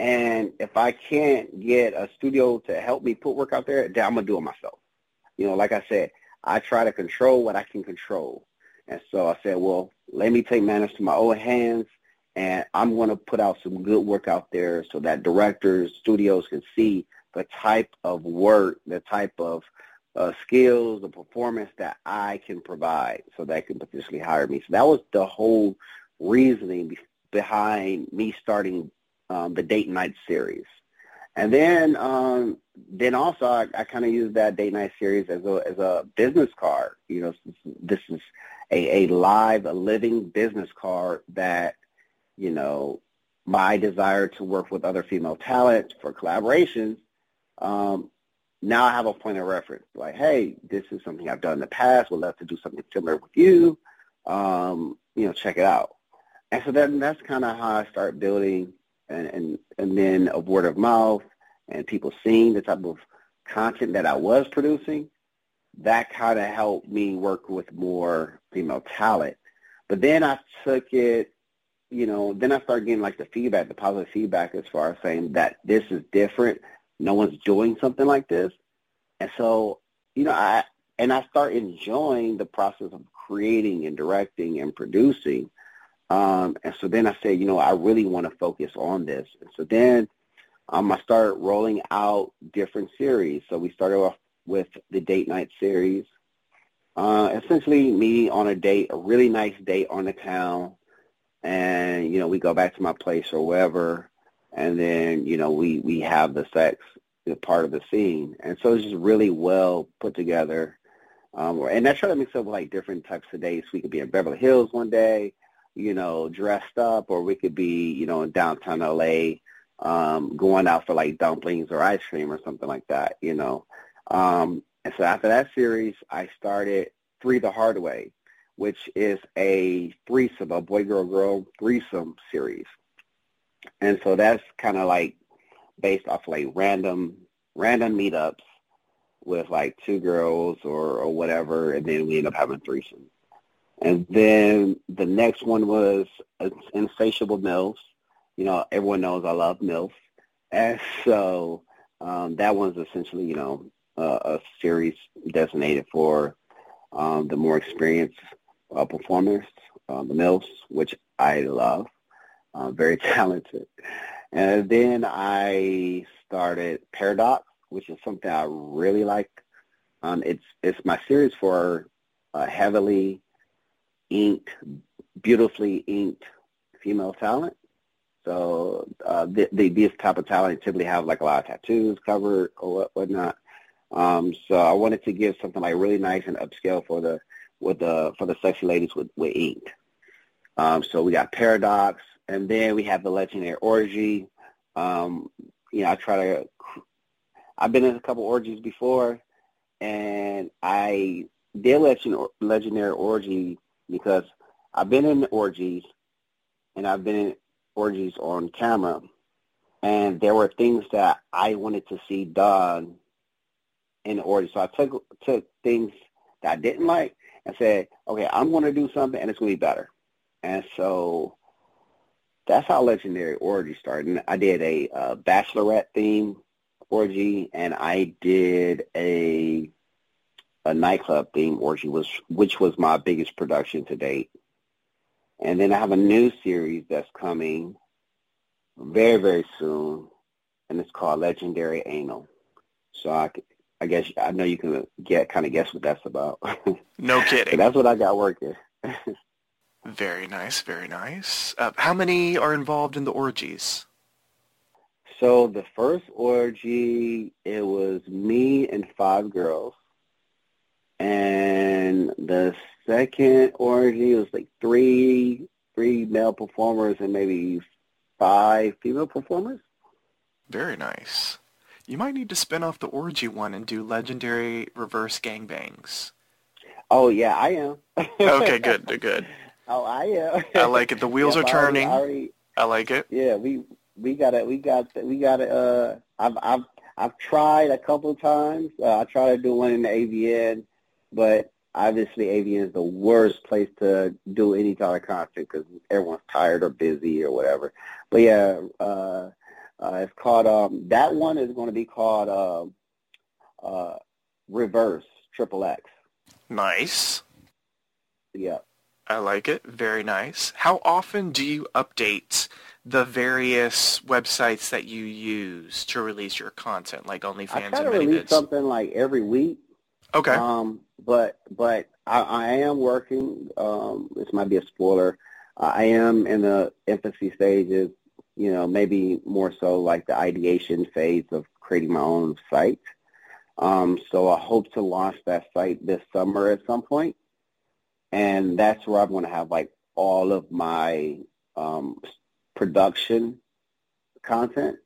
And if I can't get a studio to help me put work out there, then I'm to do it myself. You know, like I said, I try to control what I can control. And so I said, well, let me take matters to my own hands and I'm going to put out some good work out there so that directors, studios can see the type of work, the type of uh, skills, the performance that I can provide so they can potentially hire me. So that was the whole reasoning behind me starting um, the date night series. And then, um, then also I, I kind of use that date night series as a as a business card. You know, this is a, a live, a living business card that, you know, my desire to work with other female talent for collaborations. Um, now I have a point of reference. Like, hey, this is something I've done in the past. Would love to do something similar with you. Um, you know, check it out. And so then that's kind of how I start building and, and, and then a word of mouth and people seeing the type of content that I was producing, that kind of helped me work with more female talent. But then I took it, you know, then I started getting like the feedback, the positive feedback as far as saying that this is different. No one's doing something like this. And so, you know, I, and I start enjoying the process of creating and directing and producing um, and so then I said, you know, I really want to focus on this. And so then um, I started rolling out different series. So we started off with the date night series. Uh, essentially me on a date, a really nice date on the town. And, you know, we go back to my place or wherever. And then, you know, we, we have the sex the part of the scene. And so it's just really well put together. Um, and I try to mix up like different types of dates. We could be in Beverly Hills one day you know, dressed up, or we could be, you know, in downtown LA, um, going out for like dumplings or ice cream or something like that, you know. Um, and so after that series, I started Three the Hard Way, which is a threesome, a boy, girl, girl threesome series. And so that's kind of like based off like random, random meetups with like two girls or, or whatever, and then we end up having threesomes. And then the next one was Insatiable MILFs. You know, everyone knows I love MILFs. And so um, that one's essentially, you know, uh, a series designated for um, the more experienced uh, performers, uh, the MILFs, which I love. Uh, very talented. And then I started Paradox, which is something I really like. Um, it's it's my series for uh, heavily inked, beautifully inked female talent. So uh, the, the, this type of talent typically have like a lot of tattoos covered or what, whatnot. Um, so I wanted to give something like really nice and upscale for the with the for the sexy ladies with with ink. Um, so we got Paradox, and then we have the legendary orgy. Um, you know, I try to. I've been in a couple orgies before, and I did legendary orgy because I've been in orgies and I've been in orgies on camera and there were things that I wanted to see done in the orgy. So I took took things that I didn't like and said, okay, I'm going to do something and it's going to be better. And so that's how Legendary Orgy started. And I did a uh, bachelorette theme orgy and I did a a nightclub theme orgy was which was my biggest production to date. And then I have a new series that's coming very very soon, and it's called Legendary Anal. So I, I guess I know you can get kind of guess what that's about. No kidding. that's what I got working. very nice, very nice. Uh, how many are involved in the orgies? So the first orgy, it was me and five girls and the second orgy was like three three male performers and maybe five female performers. Very nice. You might need to spin off the orgy one and do legendary reverse gangbangs. Oh yeah, I am. okay, good, good. Oh, I am. I like it. The wheels are turning. I, already, I like it. Yeah, we we got it. We got we got it. Uh, I've I've I've tried a couple of times. Uh, I tried to do one in the AVN, but obviously AVN is the worst place to do any kind of content because everyone's tired or busy or whatever. But yeah, uh, uh, it's called um, that one is going to be called uh, uh, Reverse Triple X. Nice. Yeah. I like it. Very nice. How often do you update the various websites that you use to release your content, like OnlyFans I try to release something like every week. Okay. Um, but but I, I am working. Um, this might be a spoiler. I am in the infancy stages. You know, maybe more so like the ideation phase of creating my own site. Um, so I hope to launch that site this summer at some point, and that's where I'm going to have like all of my um, production content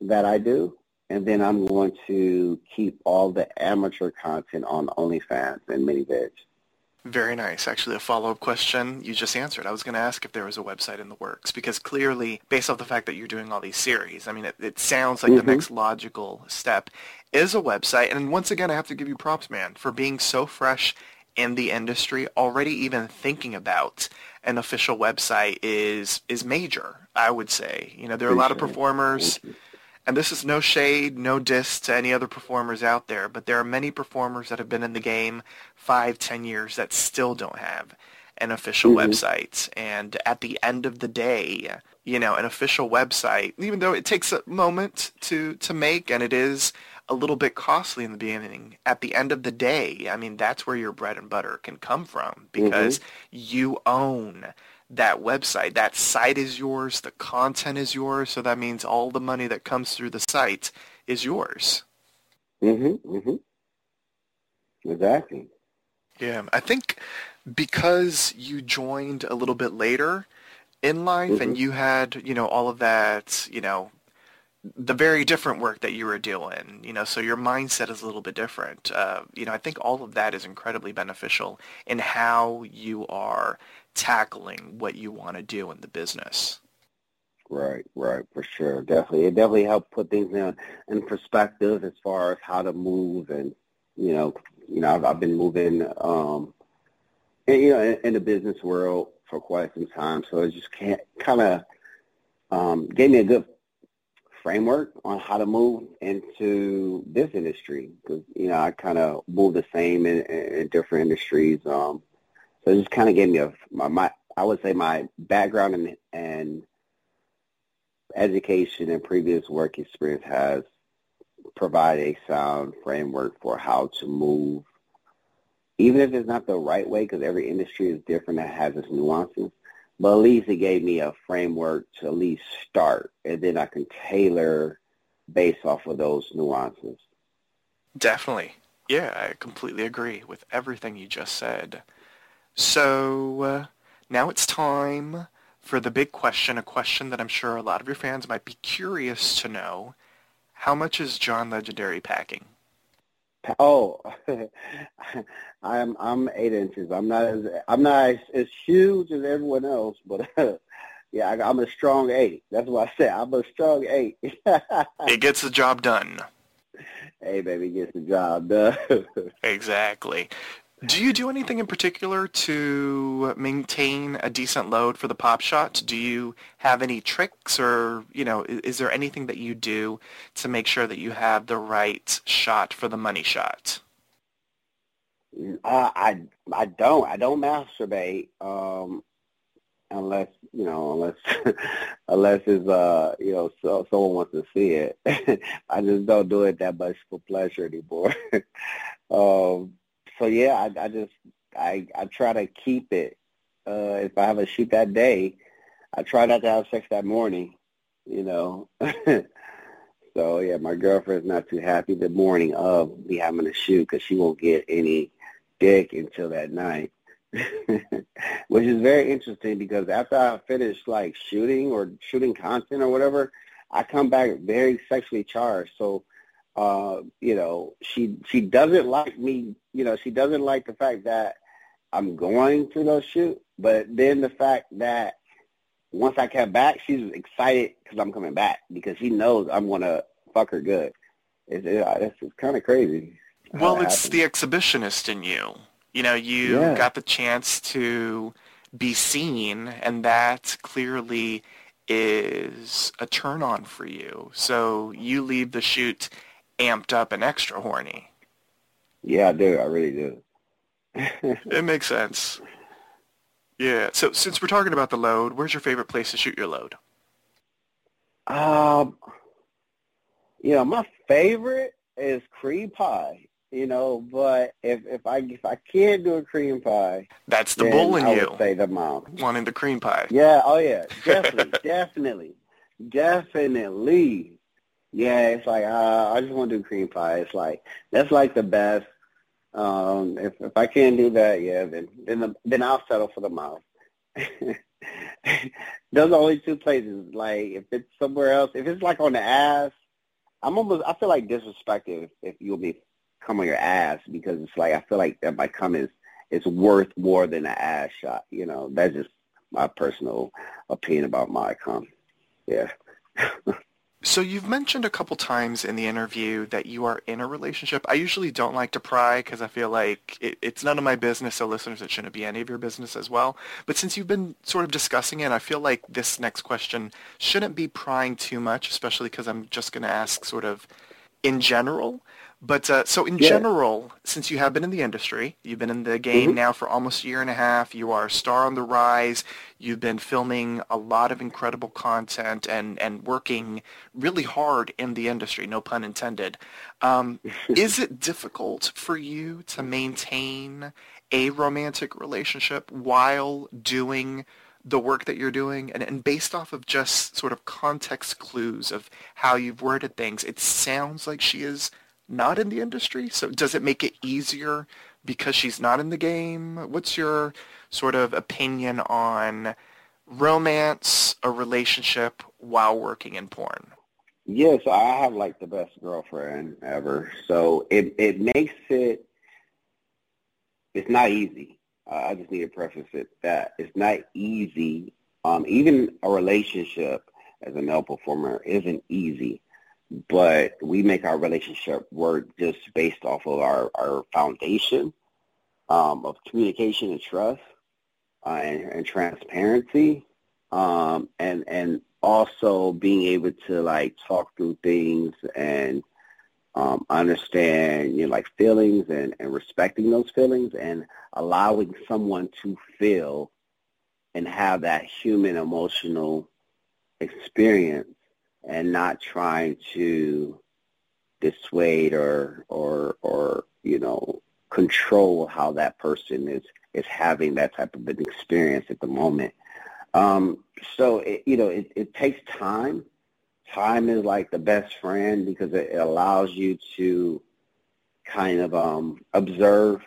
that I do, and then I'm going to keep all the amateur content on OnlyFans and ManyVids. Very nice. Actually, a follow-up question you just answered. I was going to ask if there was a website in the works because clearly, based off the fact that you're doing all these series, I mean, it, it sounds like mm-hmm. the next logical step is a website. And once again, I have to give you props, man, for being so fresh in the industry. Already even thinking about an official website is is major. I would say. You know, there are a lot of performers and this is no shade, no diss to any other performers out there, but there are many performers that have been in the game five, ten years that still don't have an official mm-hmm. website. And at the end of the day, you know, an official website, even though it takes a moment to, to make and it is a little bit costly in the beginning, at the end of the day, I mean, that's where your bread and butter can come from because mm-hmm. you own that website. That site is yours. The content is yours. So that means all the money that comes through the site is yours. Mhm. Mhm. Exactly. Yeah, I think because you joined a little bit later in life mm-hmm. and you had, you know, all of that, you know, the very different work that you were doing, you know, so your mindset is a little bit different. Uh, you know, I think all of that is incredibly beneficial in how you are tackling what you want to do in the business. Right, right, for sure. Definitely. It definitely helped put things in, in perspective as far as how to move and, you know, you know, I've, I've been moving, um, and, you know, in, in the business world for quite some time. So it just kind of um, gave me a good framework on how to move into this industry because you know I kind of move the same in, in different industries. Um, so it just kind of gave me a my, my I would say my background and and education and previous work experience has provided a sound framework for how to move, even if it's not the right way, because every industry is different and has its nuances. But at least it gave me a framework to at least start, and then I can tailor based off of those nuances. Definitely. Yeah, I completely agree with everything you just said. So uh, now it's time for the big question, a question that I'm sure a lot of your fans might be curious to know. How much is John Legendary packing? Oh, I'm I'm eight inches. I'm not as I'm not as, as huge as everyone else, but yeah, I, am a strong eight. That's what I say. I'm a strong eight. it gets the job done. Hey, baby, gets the job done. exactly. Do you do anything in particular to maintain a decent load for the pop shot? Do you have any tricks or, you know, is, is, there anything that you do to make sure that you have the right shot for the money shot? Uh, I I don't I don't masturbate um, unless you know unless unless it's uh you know so, someone wants to see it. I just don't do it that much for pleasure anymore. um, so yeah, I, I just I I try to keep it. Uh, if I have a shoot that day, I try not to have sex that morning. You know. so yeah, my girlfriend's not too happy the morning of me having a shoot because she won't get any dick until that night. Which is very interesting because after I finish like shooting or shooting content or whatever, I come back very sexually charged. So uh, you know, she she doesn't like me. You know, she doesn't like the fact that I'm going to those shoot, but then the fact that once I come back, she's excited because I'm coming back because she knows I'm gonna fuck her good. It's, it, it's, it's kind of crazy. Well, it's the exhibitionist in you. You know, you yeah. got the chance to be seen, and that clearly is a turn on for you. So you leave the shoot amped up and extra horny. Yeah, I do. I really do. it makes sense. Yeah. So since we're talking about the load, where's your favorite place to shoot your load? Um, you know, my favorite is cream pie. You know, but if if I if I can't do a cream pie, that's the bull in I you. Would say the mom wanting the cream pie. Yeah. Oh yeah. Definitely. definitely. Definitely. Yeah. It's like uh, I just want to do cream pie. It's like that's like the best. Um, if if I can't do that, yeah, then then the, then I'll settle for the mouth. Those are only two places. Like if it's somewhere else, if it's like on the ass, I'm almost. I feel like disrespected if, if you'll be come on your ass because it's like I feel like that my come is is worth more than an ass shot. You know, that's just my personal opinion about my come. Yeah. So you've mentioned a couple times in the interview that you are in a relationship. I usually don't like to pry because I feel like it, it's none of my business, so listeners, it shouldn't be any of your business as well. But since you've been sort of discussing it, I feel like this next question shouldn't be prying too much, especially because I'm just going to ask sort of in general. But uh, so in yeah. general, since you have been in the industry, you've been in the game mm-hmm. now for almost a year and a half. You are a star on the rise. You've been filming a lot of incredible content and, and working really hard in the industry, no pun intended. Um, is it difficult for you to maintain a romantic relationship while doing the work that you're doing? And, and based off of just sort of context clues of how you've worded things, it sounds like she is – not in the industry? So does it make it easier because she's not in the game? What's your sort of opinion on romance, a relationship while working in porn? Yes, I have like the best girlfriend ever. So it it makes it it's not easy. Uh, I just need to preface it that it's not easy. Um, even a relationship as a male performer isn't easy but we make our relationship work just based off of our, our foundation um, of communication and trust uh, and, and, transparency um, and and also being able to like talk through things and um, understand you know like feelings and, and respecting those feelings and allowing someone to feel and have that human emotional experience and not trying to dissuade or or or you know control how that person is is having that type of an experience at the moment. Um, so it, you know it, it takes time. Time is like the best friend because it, it allows you to kind of um, observe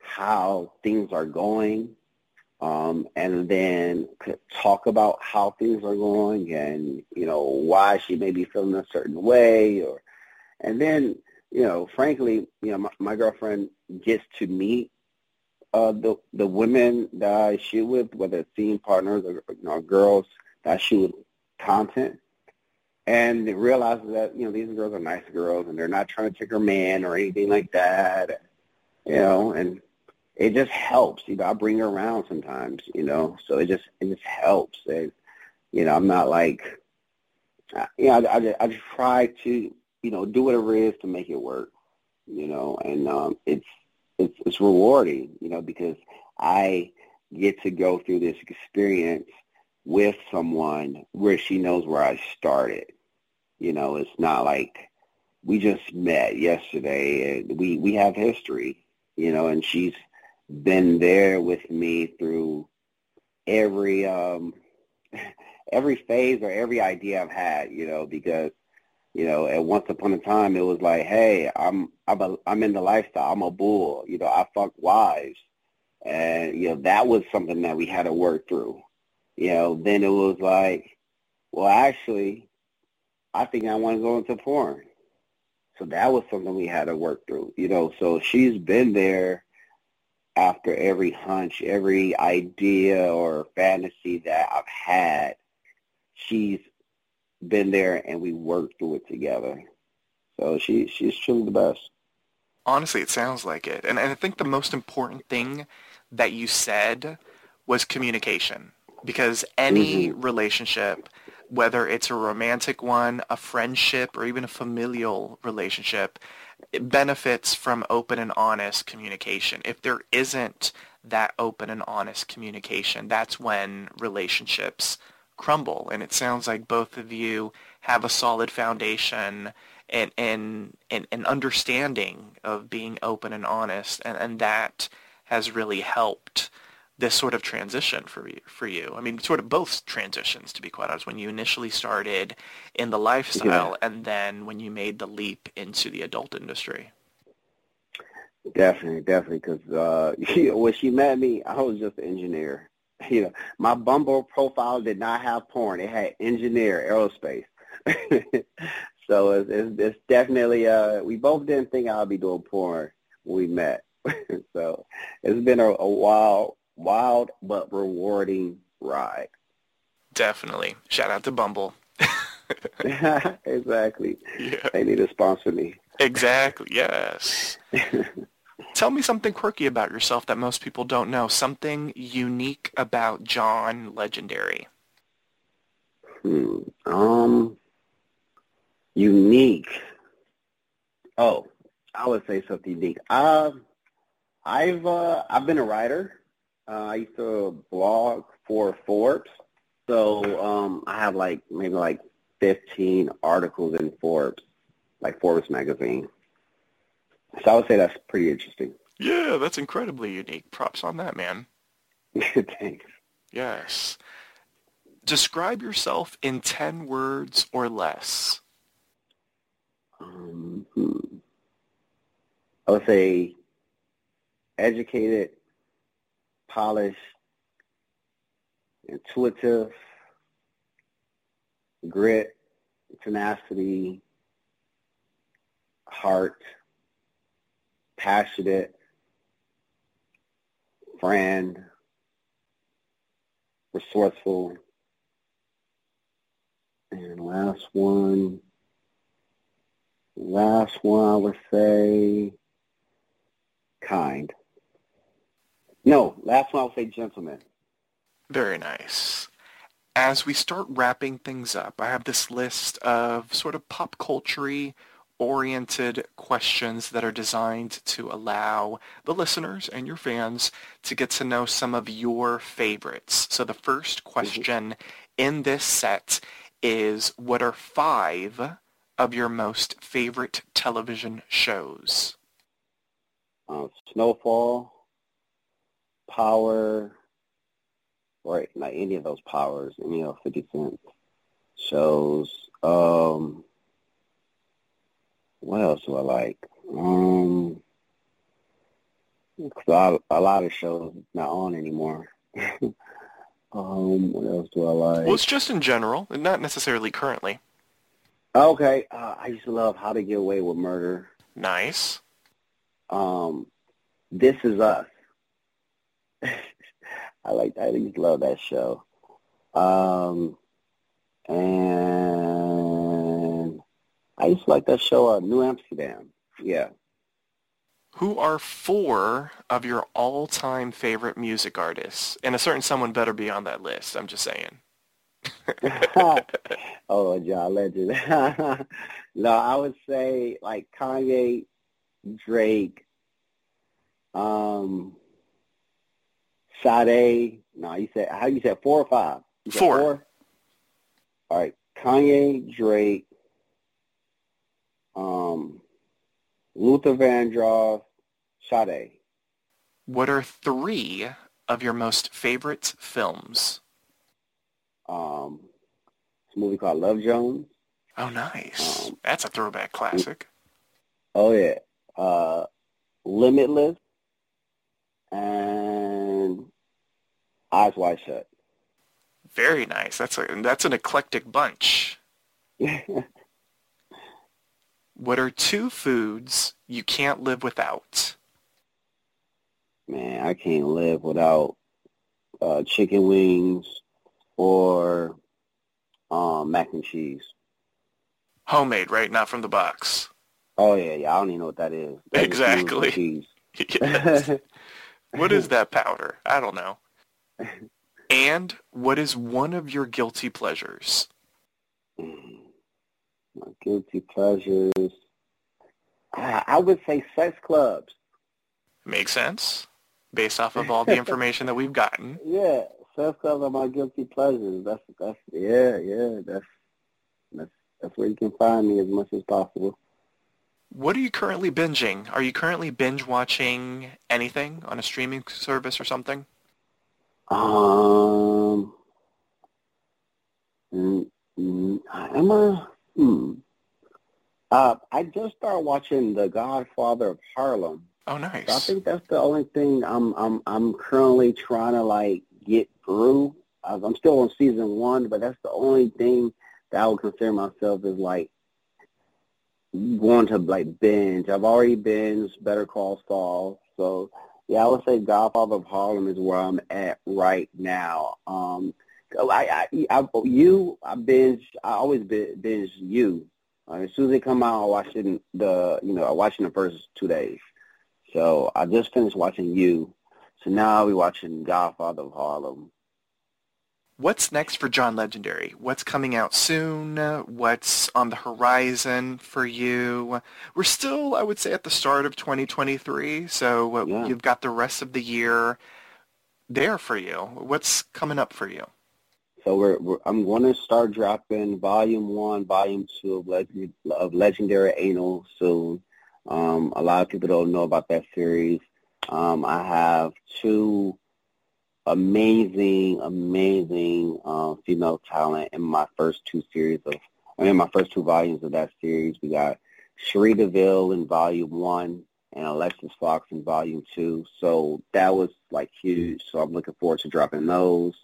how things are going um, and then talk about how things are going and you know why she may be feeling a certain way or and then you know frankly you know my, my girlfriend gets to meet uh, the the women that I shoot with whether it's scene partners or you know, girls that I shoot content. And realizes that you know these girls are nice girls and they're not trying to take her man or anything like that you know and it just helps. You know, I bring her around sometimes. You know, so it just it just helps. And you know, I'm not like, you know, I, I, I just try to you know do whatever it is to make it work. You know, and um, it's it's it's rewarding. You know, because I get to go through this experience with someone where she knows where I started. You know, it's not like we just met yesterday and we we have history. You know, and she's been there with me through every um every phase or every idea I've had, you know, because you know, at once upon a time it was like, hey, I'm I'm a, I'm in the lifestyle. I'm a bull, you know. I fuck wives, and you know that was something that we had to work through. You know, then it was like, well, actually, I think I want to go into porn. So that was something we had to work through. You know, so she's been there after every hunch, every idea or fantasy that I've had, she's been there and we worked through it together. So she she's truly the best. Honestly, it sounds like it. And, and I think the most important thing that you said was communication. Because any mm-hmm. relationship, whether it's a romantic one, a friendship, or even a familial relationship, benefits from open and honest communication. If there isn't that open and honest communication, that's when relationships crumble. And it sounds like both of you have a solid foundation and and and, and understanding of being open and honest, and, and that has really helped this sort of transition for you, for you. I mean, sort of both transitions, to be quite honest. When you initially started in the lifestyle, yeah. and then when you made the leap into the adult industry. Definitely, definitely. Because uh, when she met me, I was just an engineer. You know, my Bumble profile did not have porn; it had engineer, aerospace. so it's, it's, it's definitely. Uh, we both didn't think I'd be doing porn when we met. so it's been a, a wild, wild but rewarding ride. Definitely. Shout out to Bumble. exactly. Yeah. They need to sponsor me. Exactly. Yes. Tell me something quirky about yourself that most people don't know. Something unique about John Legendary. Hmm. Um. Unique. Oh, I would say something unique. Uh, I've uh, I've been a writer. Uh, I used to blog for Forbes, so um, I have like maybe like 15 articles in Forbes, like Forbes magazine. So I would say that's pretty interesting. Yeah, that's incredibly unique. Props on that, man. Thanks. Yes. Describe yourself in 10 words or less. Um, hmm. I would say educated, polished, intuitive, grit, tenacity, heart, passionate, friend, resourceful, and last one, last one I would say kind. No, last one I'll say gentleman. Very nice. As we start wrapping things up, I have this list of sort of pop culture oriented questions that are designed to allow the listeners and your fans to get to know some of your favorites. So the first mm-hmm. question in this set is what are five of your most favorite television shows? Uh, Snowfall, Power, or Not any of those powers, any of 50 Cent shows. Um, what else do I like? Um, a lot of shows not on anymore. um, what else do I like? Well, it's just in general, not necessarily currently. Okay, uh, I used to love How to Get Away with Murder. Nice. Um, This Is Us. I like. I just love that show. Um, and I used to like that show, uh, New Amsterdam. Yeah. Who are four of your all-time favorite music artists? And a certain someone better be on that list. I'm just saying. oh, John Legend. no, I would say like Kanye, Drake, um, Sade. No, you said how you said four or five? Four. four. All right, Kanye, Drake, um, Luther Vandross, Sade. What are three of your most favorite films? Um, it's a movie called Love Jones. Oh, nice. Um, That's a throwback classic. Oh yeah. Uh, Limitless and Eyes Wide Shut. Very nice. That's a that's an eclectic bunch. what are two foods you can't live without? Man, I can't live without uh, chicken wings or um, mac and cheese. Homemade, right? Not from the box. Oh yeah, yeah. I don't even know what that is. That exactly. yes. what is that powder? I don't know. And what is one of your guilty pleasures? Hmm. My guilty pleasures. Ah, I would say sex clubs. Makes sense, based off of all the information that we've gotten. Yeah, sex clubs are my guilty pleasures. That's that's yeah, yeah. That's that's that's where you can find me as much as possible. What are you currently binging? Are you currently binge watching anything on a streaming service or something? Um, mm, mm, am I? Hmm. Uh, I just started watching The Godfather of Harlem. Oh, nice. So I think that's the only thing I'm I'm I'm currently trying to like get through. I'm still on season one, but that's the only thing that I would consider myself as like going to like binge. I've already binged Better Call Saul, so yeah, I would say Godfather of Harlem is where I'm at right now. Um, I, I, I, you, I binge. I always binge you. Uh, as soon as they come out, I watch it. The you know, I watch in the first two days. So I just finished watching you. So now we're watching Godfather of Harlem. What's next for John Legendary? What's coming out soon? What's on the horizon for you? We're still, I would say, at the start of 2023, so yeah. you've got the rest of the year there for you. What's coming up for you? So we're, we're I'm going to start dropping Volume One, Volume Two of, Legend, of Legendary Anal soon. Um, a lot of people don't know about that series. Um, I have two amazing, amazing uh, female talent in my first two series of, I mean, my first two volumes of that series. We got Cherie DeVille in volume one and Alexis Fawx in volume two. So that was like huge. So I'm looking forward to dropping those.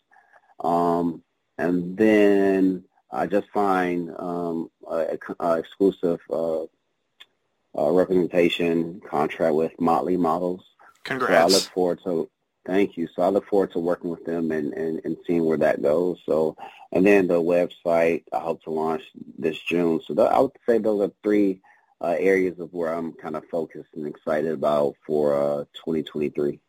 Um, and then I just signed um, a, a exclusive uh, uh, representation contract with Motley Models. Congrats. So I look forward to Thank you. So I look forward to working with them and, and, and seeing where that goes. So, and then the website I hope to launch this June. So I would say those are three uh, areas of where I'm kind of focused and excited about for uh, 2023.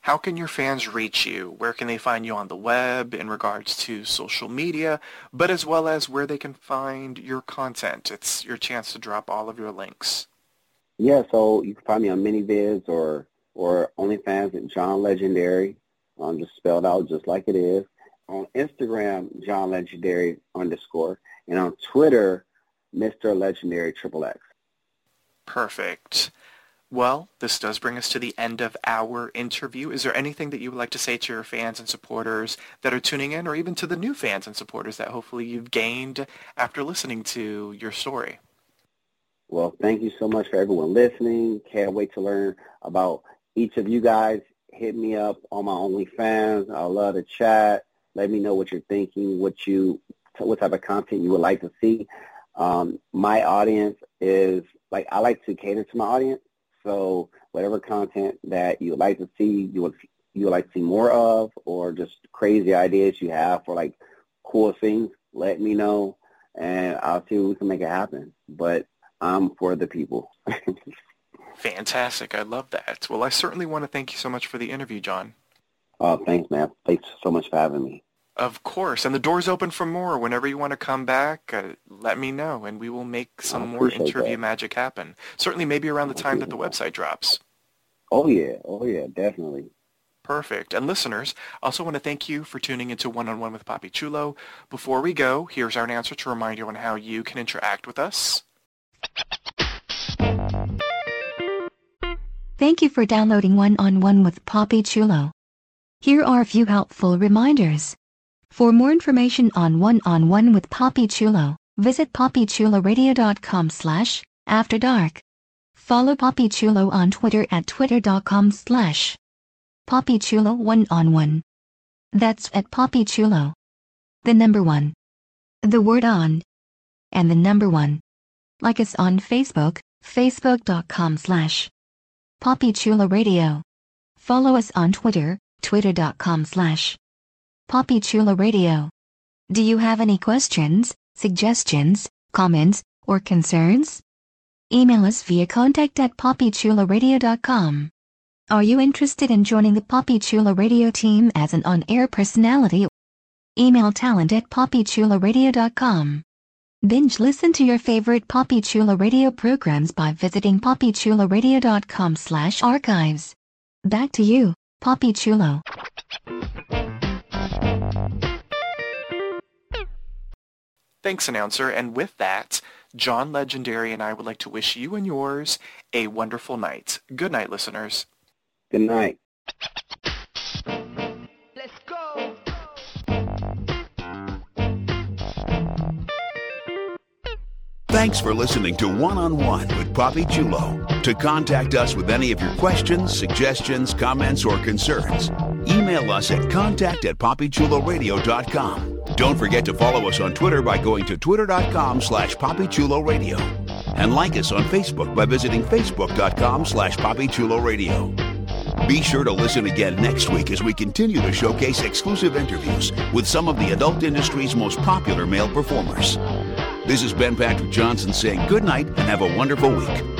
How can your fans reach you? Where can they find you on the web in regards to social media, but as well as where they can find your content? It's your chance to drop all of your links. Yeah, so you can find me on ManyVids or or OnlyFans at John Legendary, um, just spelled out just like it is. On Instagram, John Legendary underscore, and on Twitter, Mr. Legendary Triple X. Perfect. Well, this does bring us to the end of our interview. Is there anything that you would like to say to your fans and supporters that are tuning in, or even to the new fans and supporters that hopefully you've gained after listening to your story? Well, thank you so much for everyone listening. Can't wait to learn about each of you guys hit me up on my OnlyFans. I love to chat. Let me know what you're thinking, what you, what type of content you would like to see. Um, my audience is like I like to cater to my audience. So whatever content that you would like to see, you would you would like to see more of, or just crazy ideas you have for like cool things, let me know, and I'll see if we can make it happen. But I'm for the people. Fantastic. I love that. Well, I certainly want to thank you so much for the interview, John. Oh, thanks, man. Thanks so much for having me. Of course. And the door's open for more. Whenever you want to come back, uh, let me know, and we will make some more interview that. magic happen. Certainly maybe around the time that the website drops. Oh, yeah. Oh, yeah, definitely. Perfect. And listeners, I also want to thank you for tuning into One-on-One with Papi Chulo. Before we go, here's our answer to remind you on how you can interact with us. Thank you for downloading One-on-One with Papi Chulo. Here are a few helpful reminders. For more information on One-on-One with Papi Chulo, visit papichuloradio.com slash after dark. Follow Papi Chulo on Twitter at twitter.com slash Papi Chulo One-on-One. That's at Papi Chulo. The number one. The word on. And the number one. Like us on Facebook, facebook.com slash Papi Chulo Radio. Follow us on Twitter, twitter.com slash Papi Chulo Radio. Do you have any questions, suggestions, comments, or concerns? Email us via contact at papichuloradio.com. Are you interested in joining the Papi Chulo Radio team as an on-air personality? Email talent at papichuloradio.com. Binge listen to your favorite Papi Chulo Radio programs by visiting papichuloradio.com slash archives. Back to you, Papi Chulo. Thanks, announcer. And with that, John Legendary and I would like to wish you and yours a wonderful night. Good night, listeners. Good night. Thanks for listening to One on One with Papi Chulo. To contact us with any of your questions, suggestions, comments, or concerns, email us at contact at papichuloradio.com. Don't forget to follow us on Twitter by going to twitter.com slash papichuloradio. And like us on Facebook by visiting facebook.com slash papichuloradio. Be sure to listen again next week as we continue to showcase exclusive interviews with some of the adult industry's most popular male performers. This is Ben Patrick Johnson saying good night and have a wonderful week.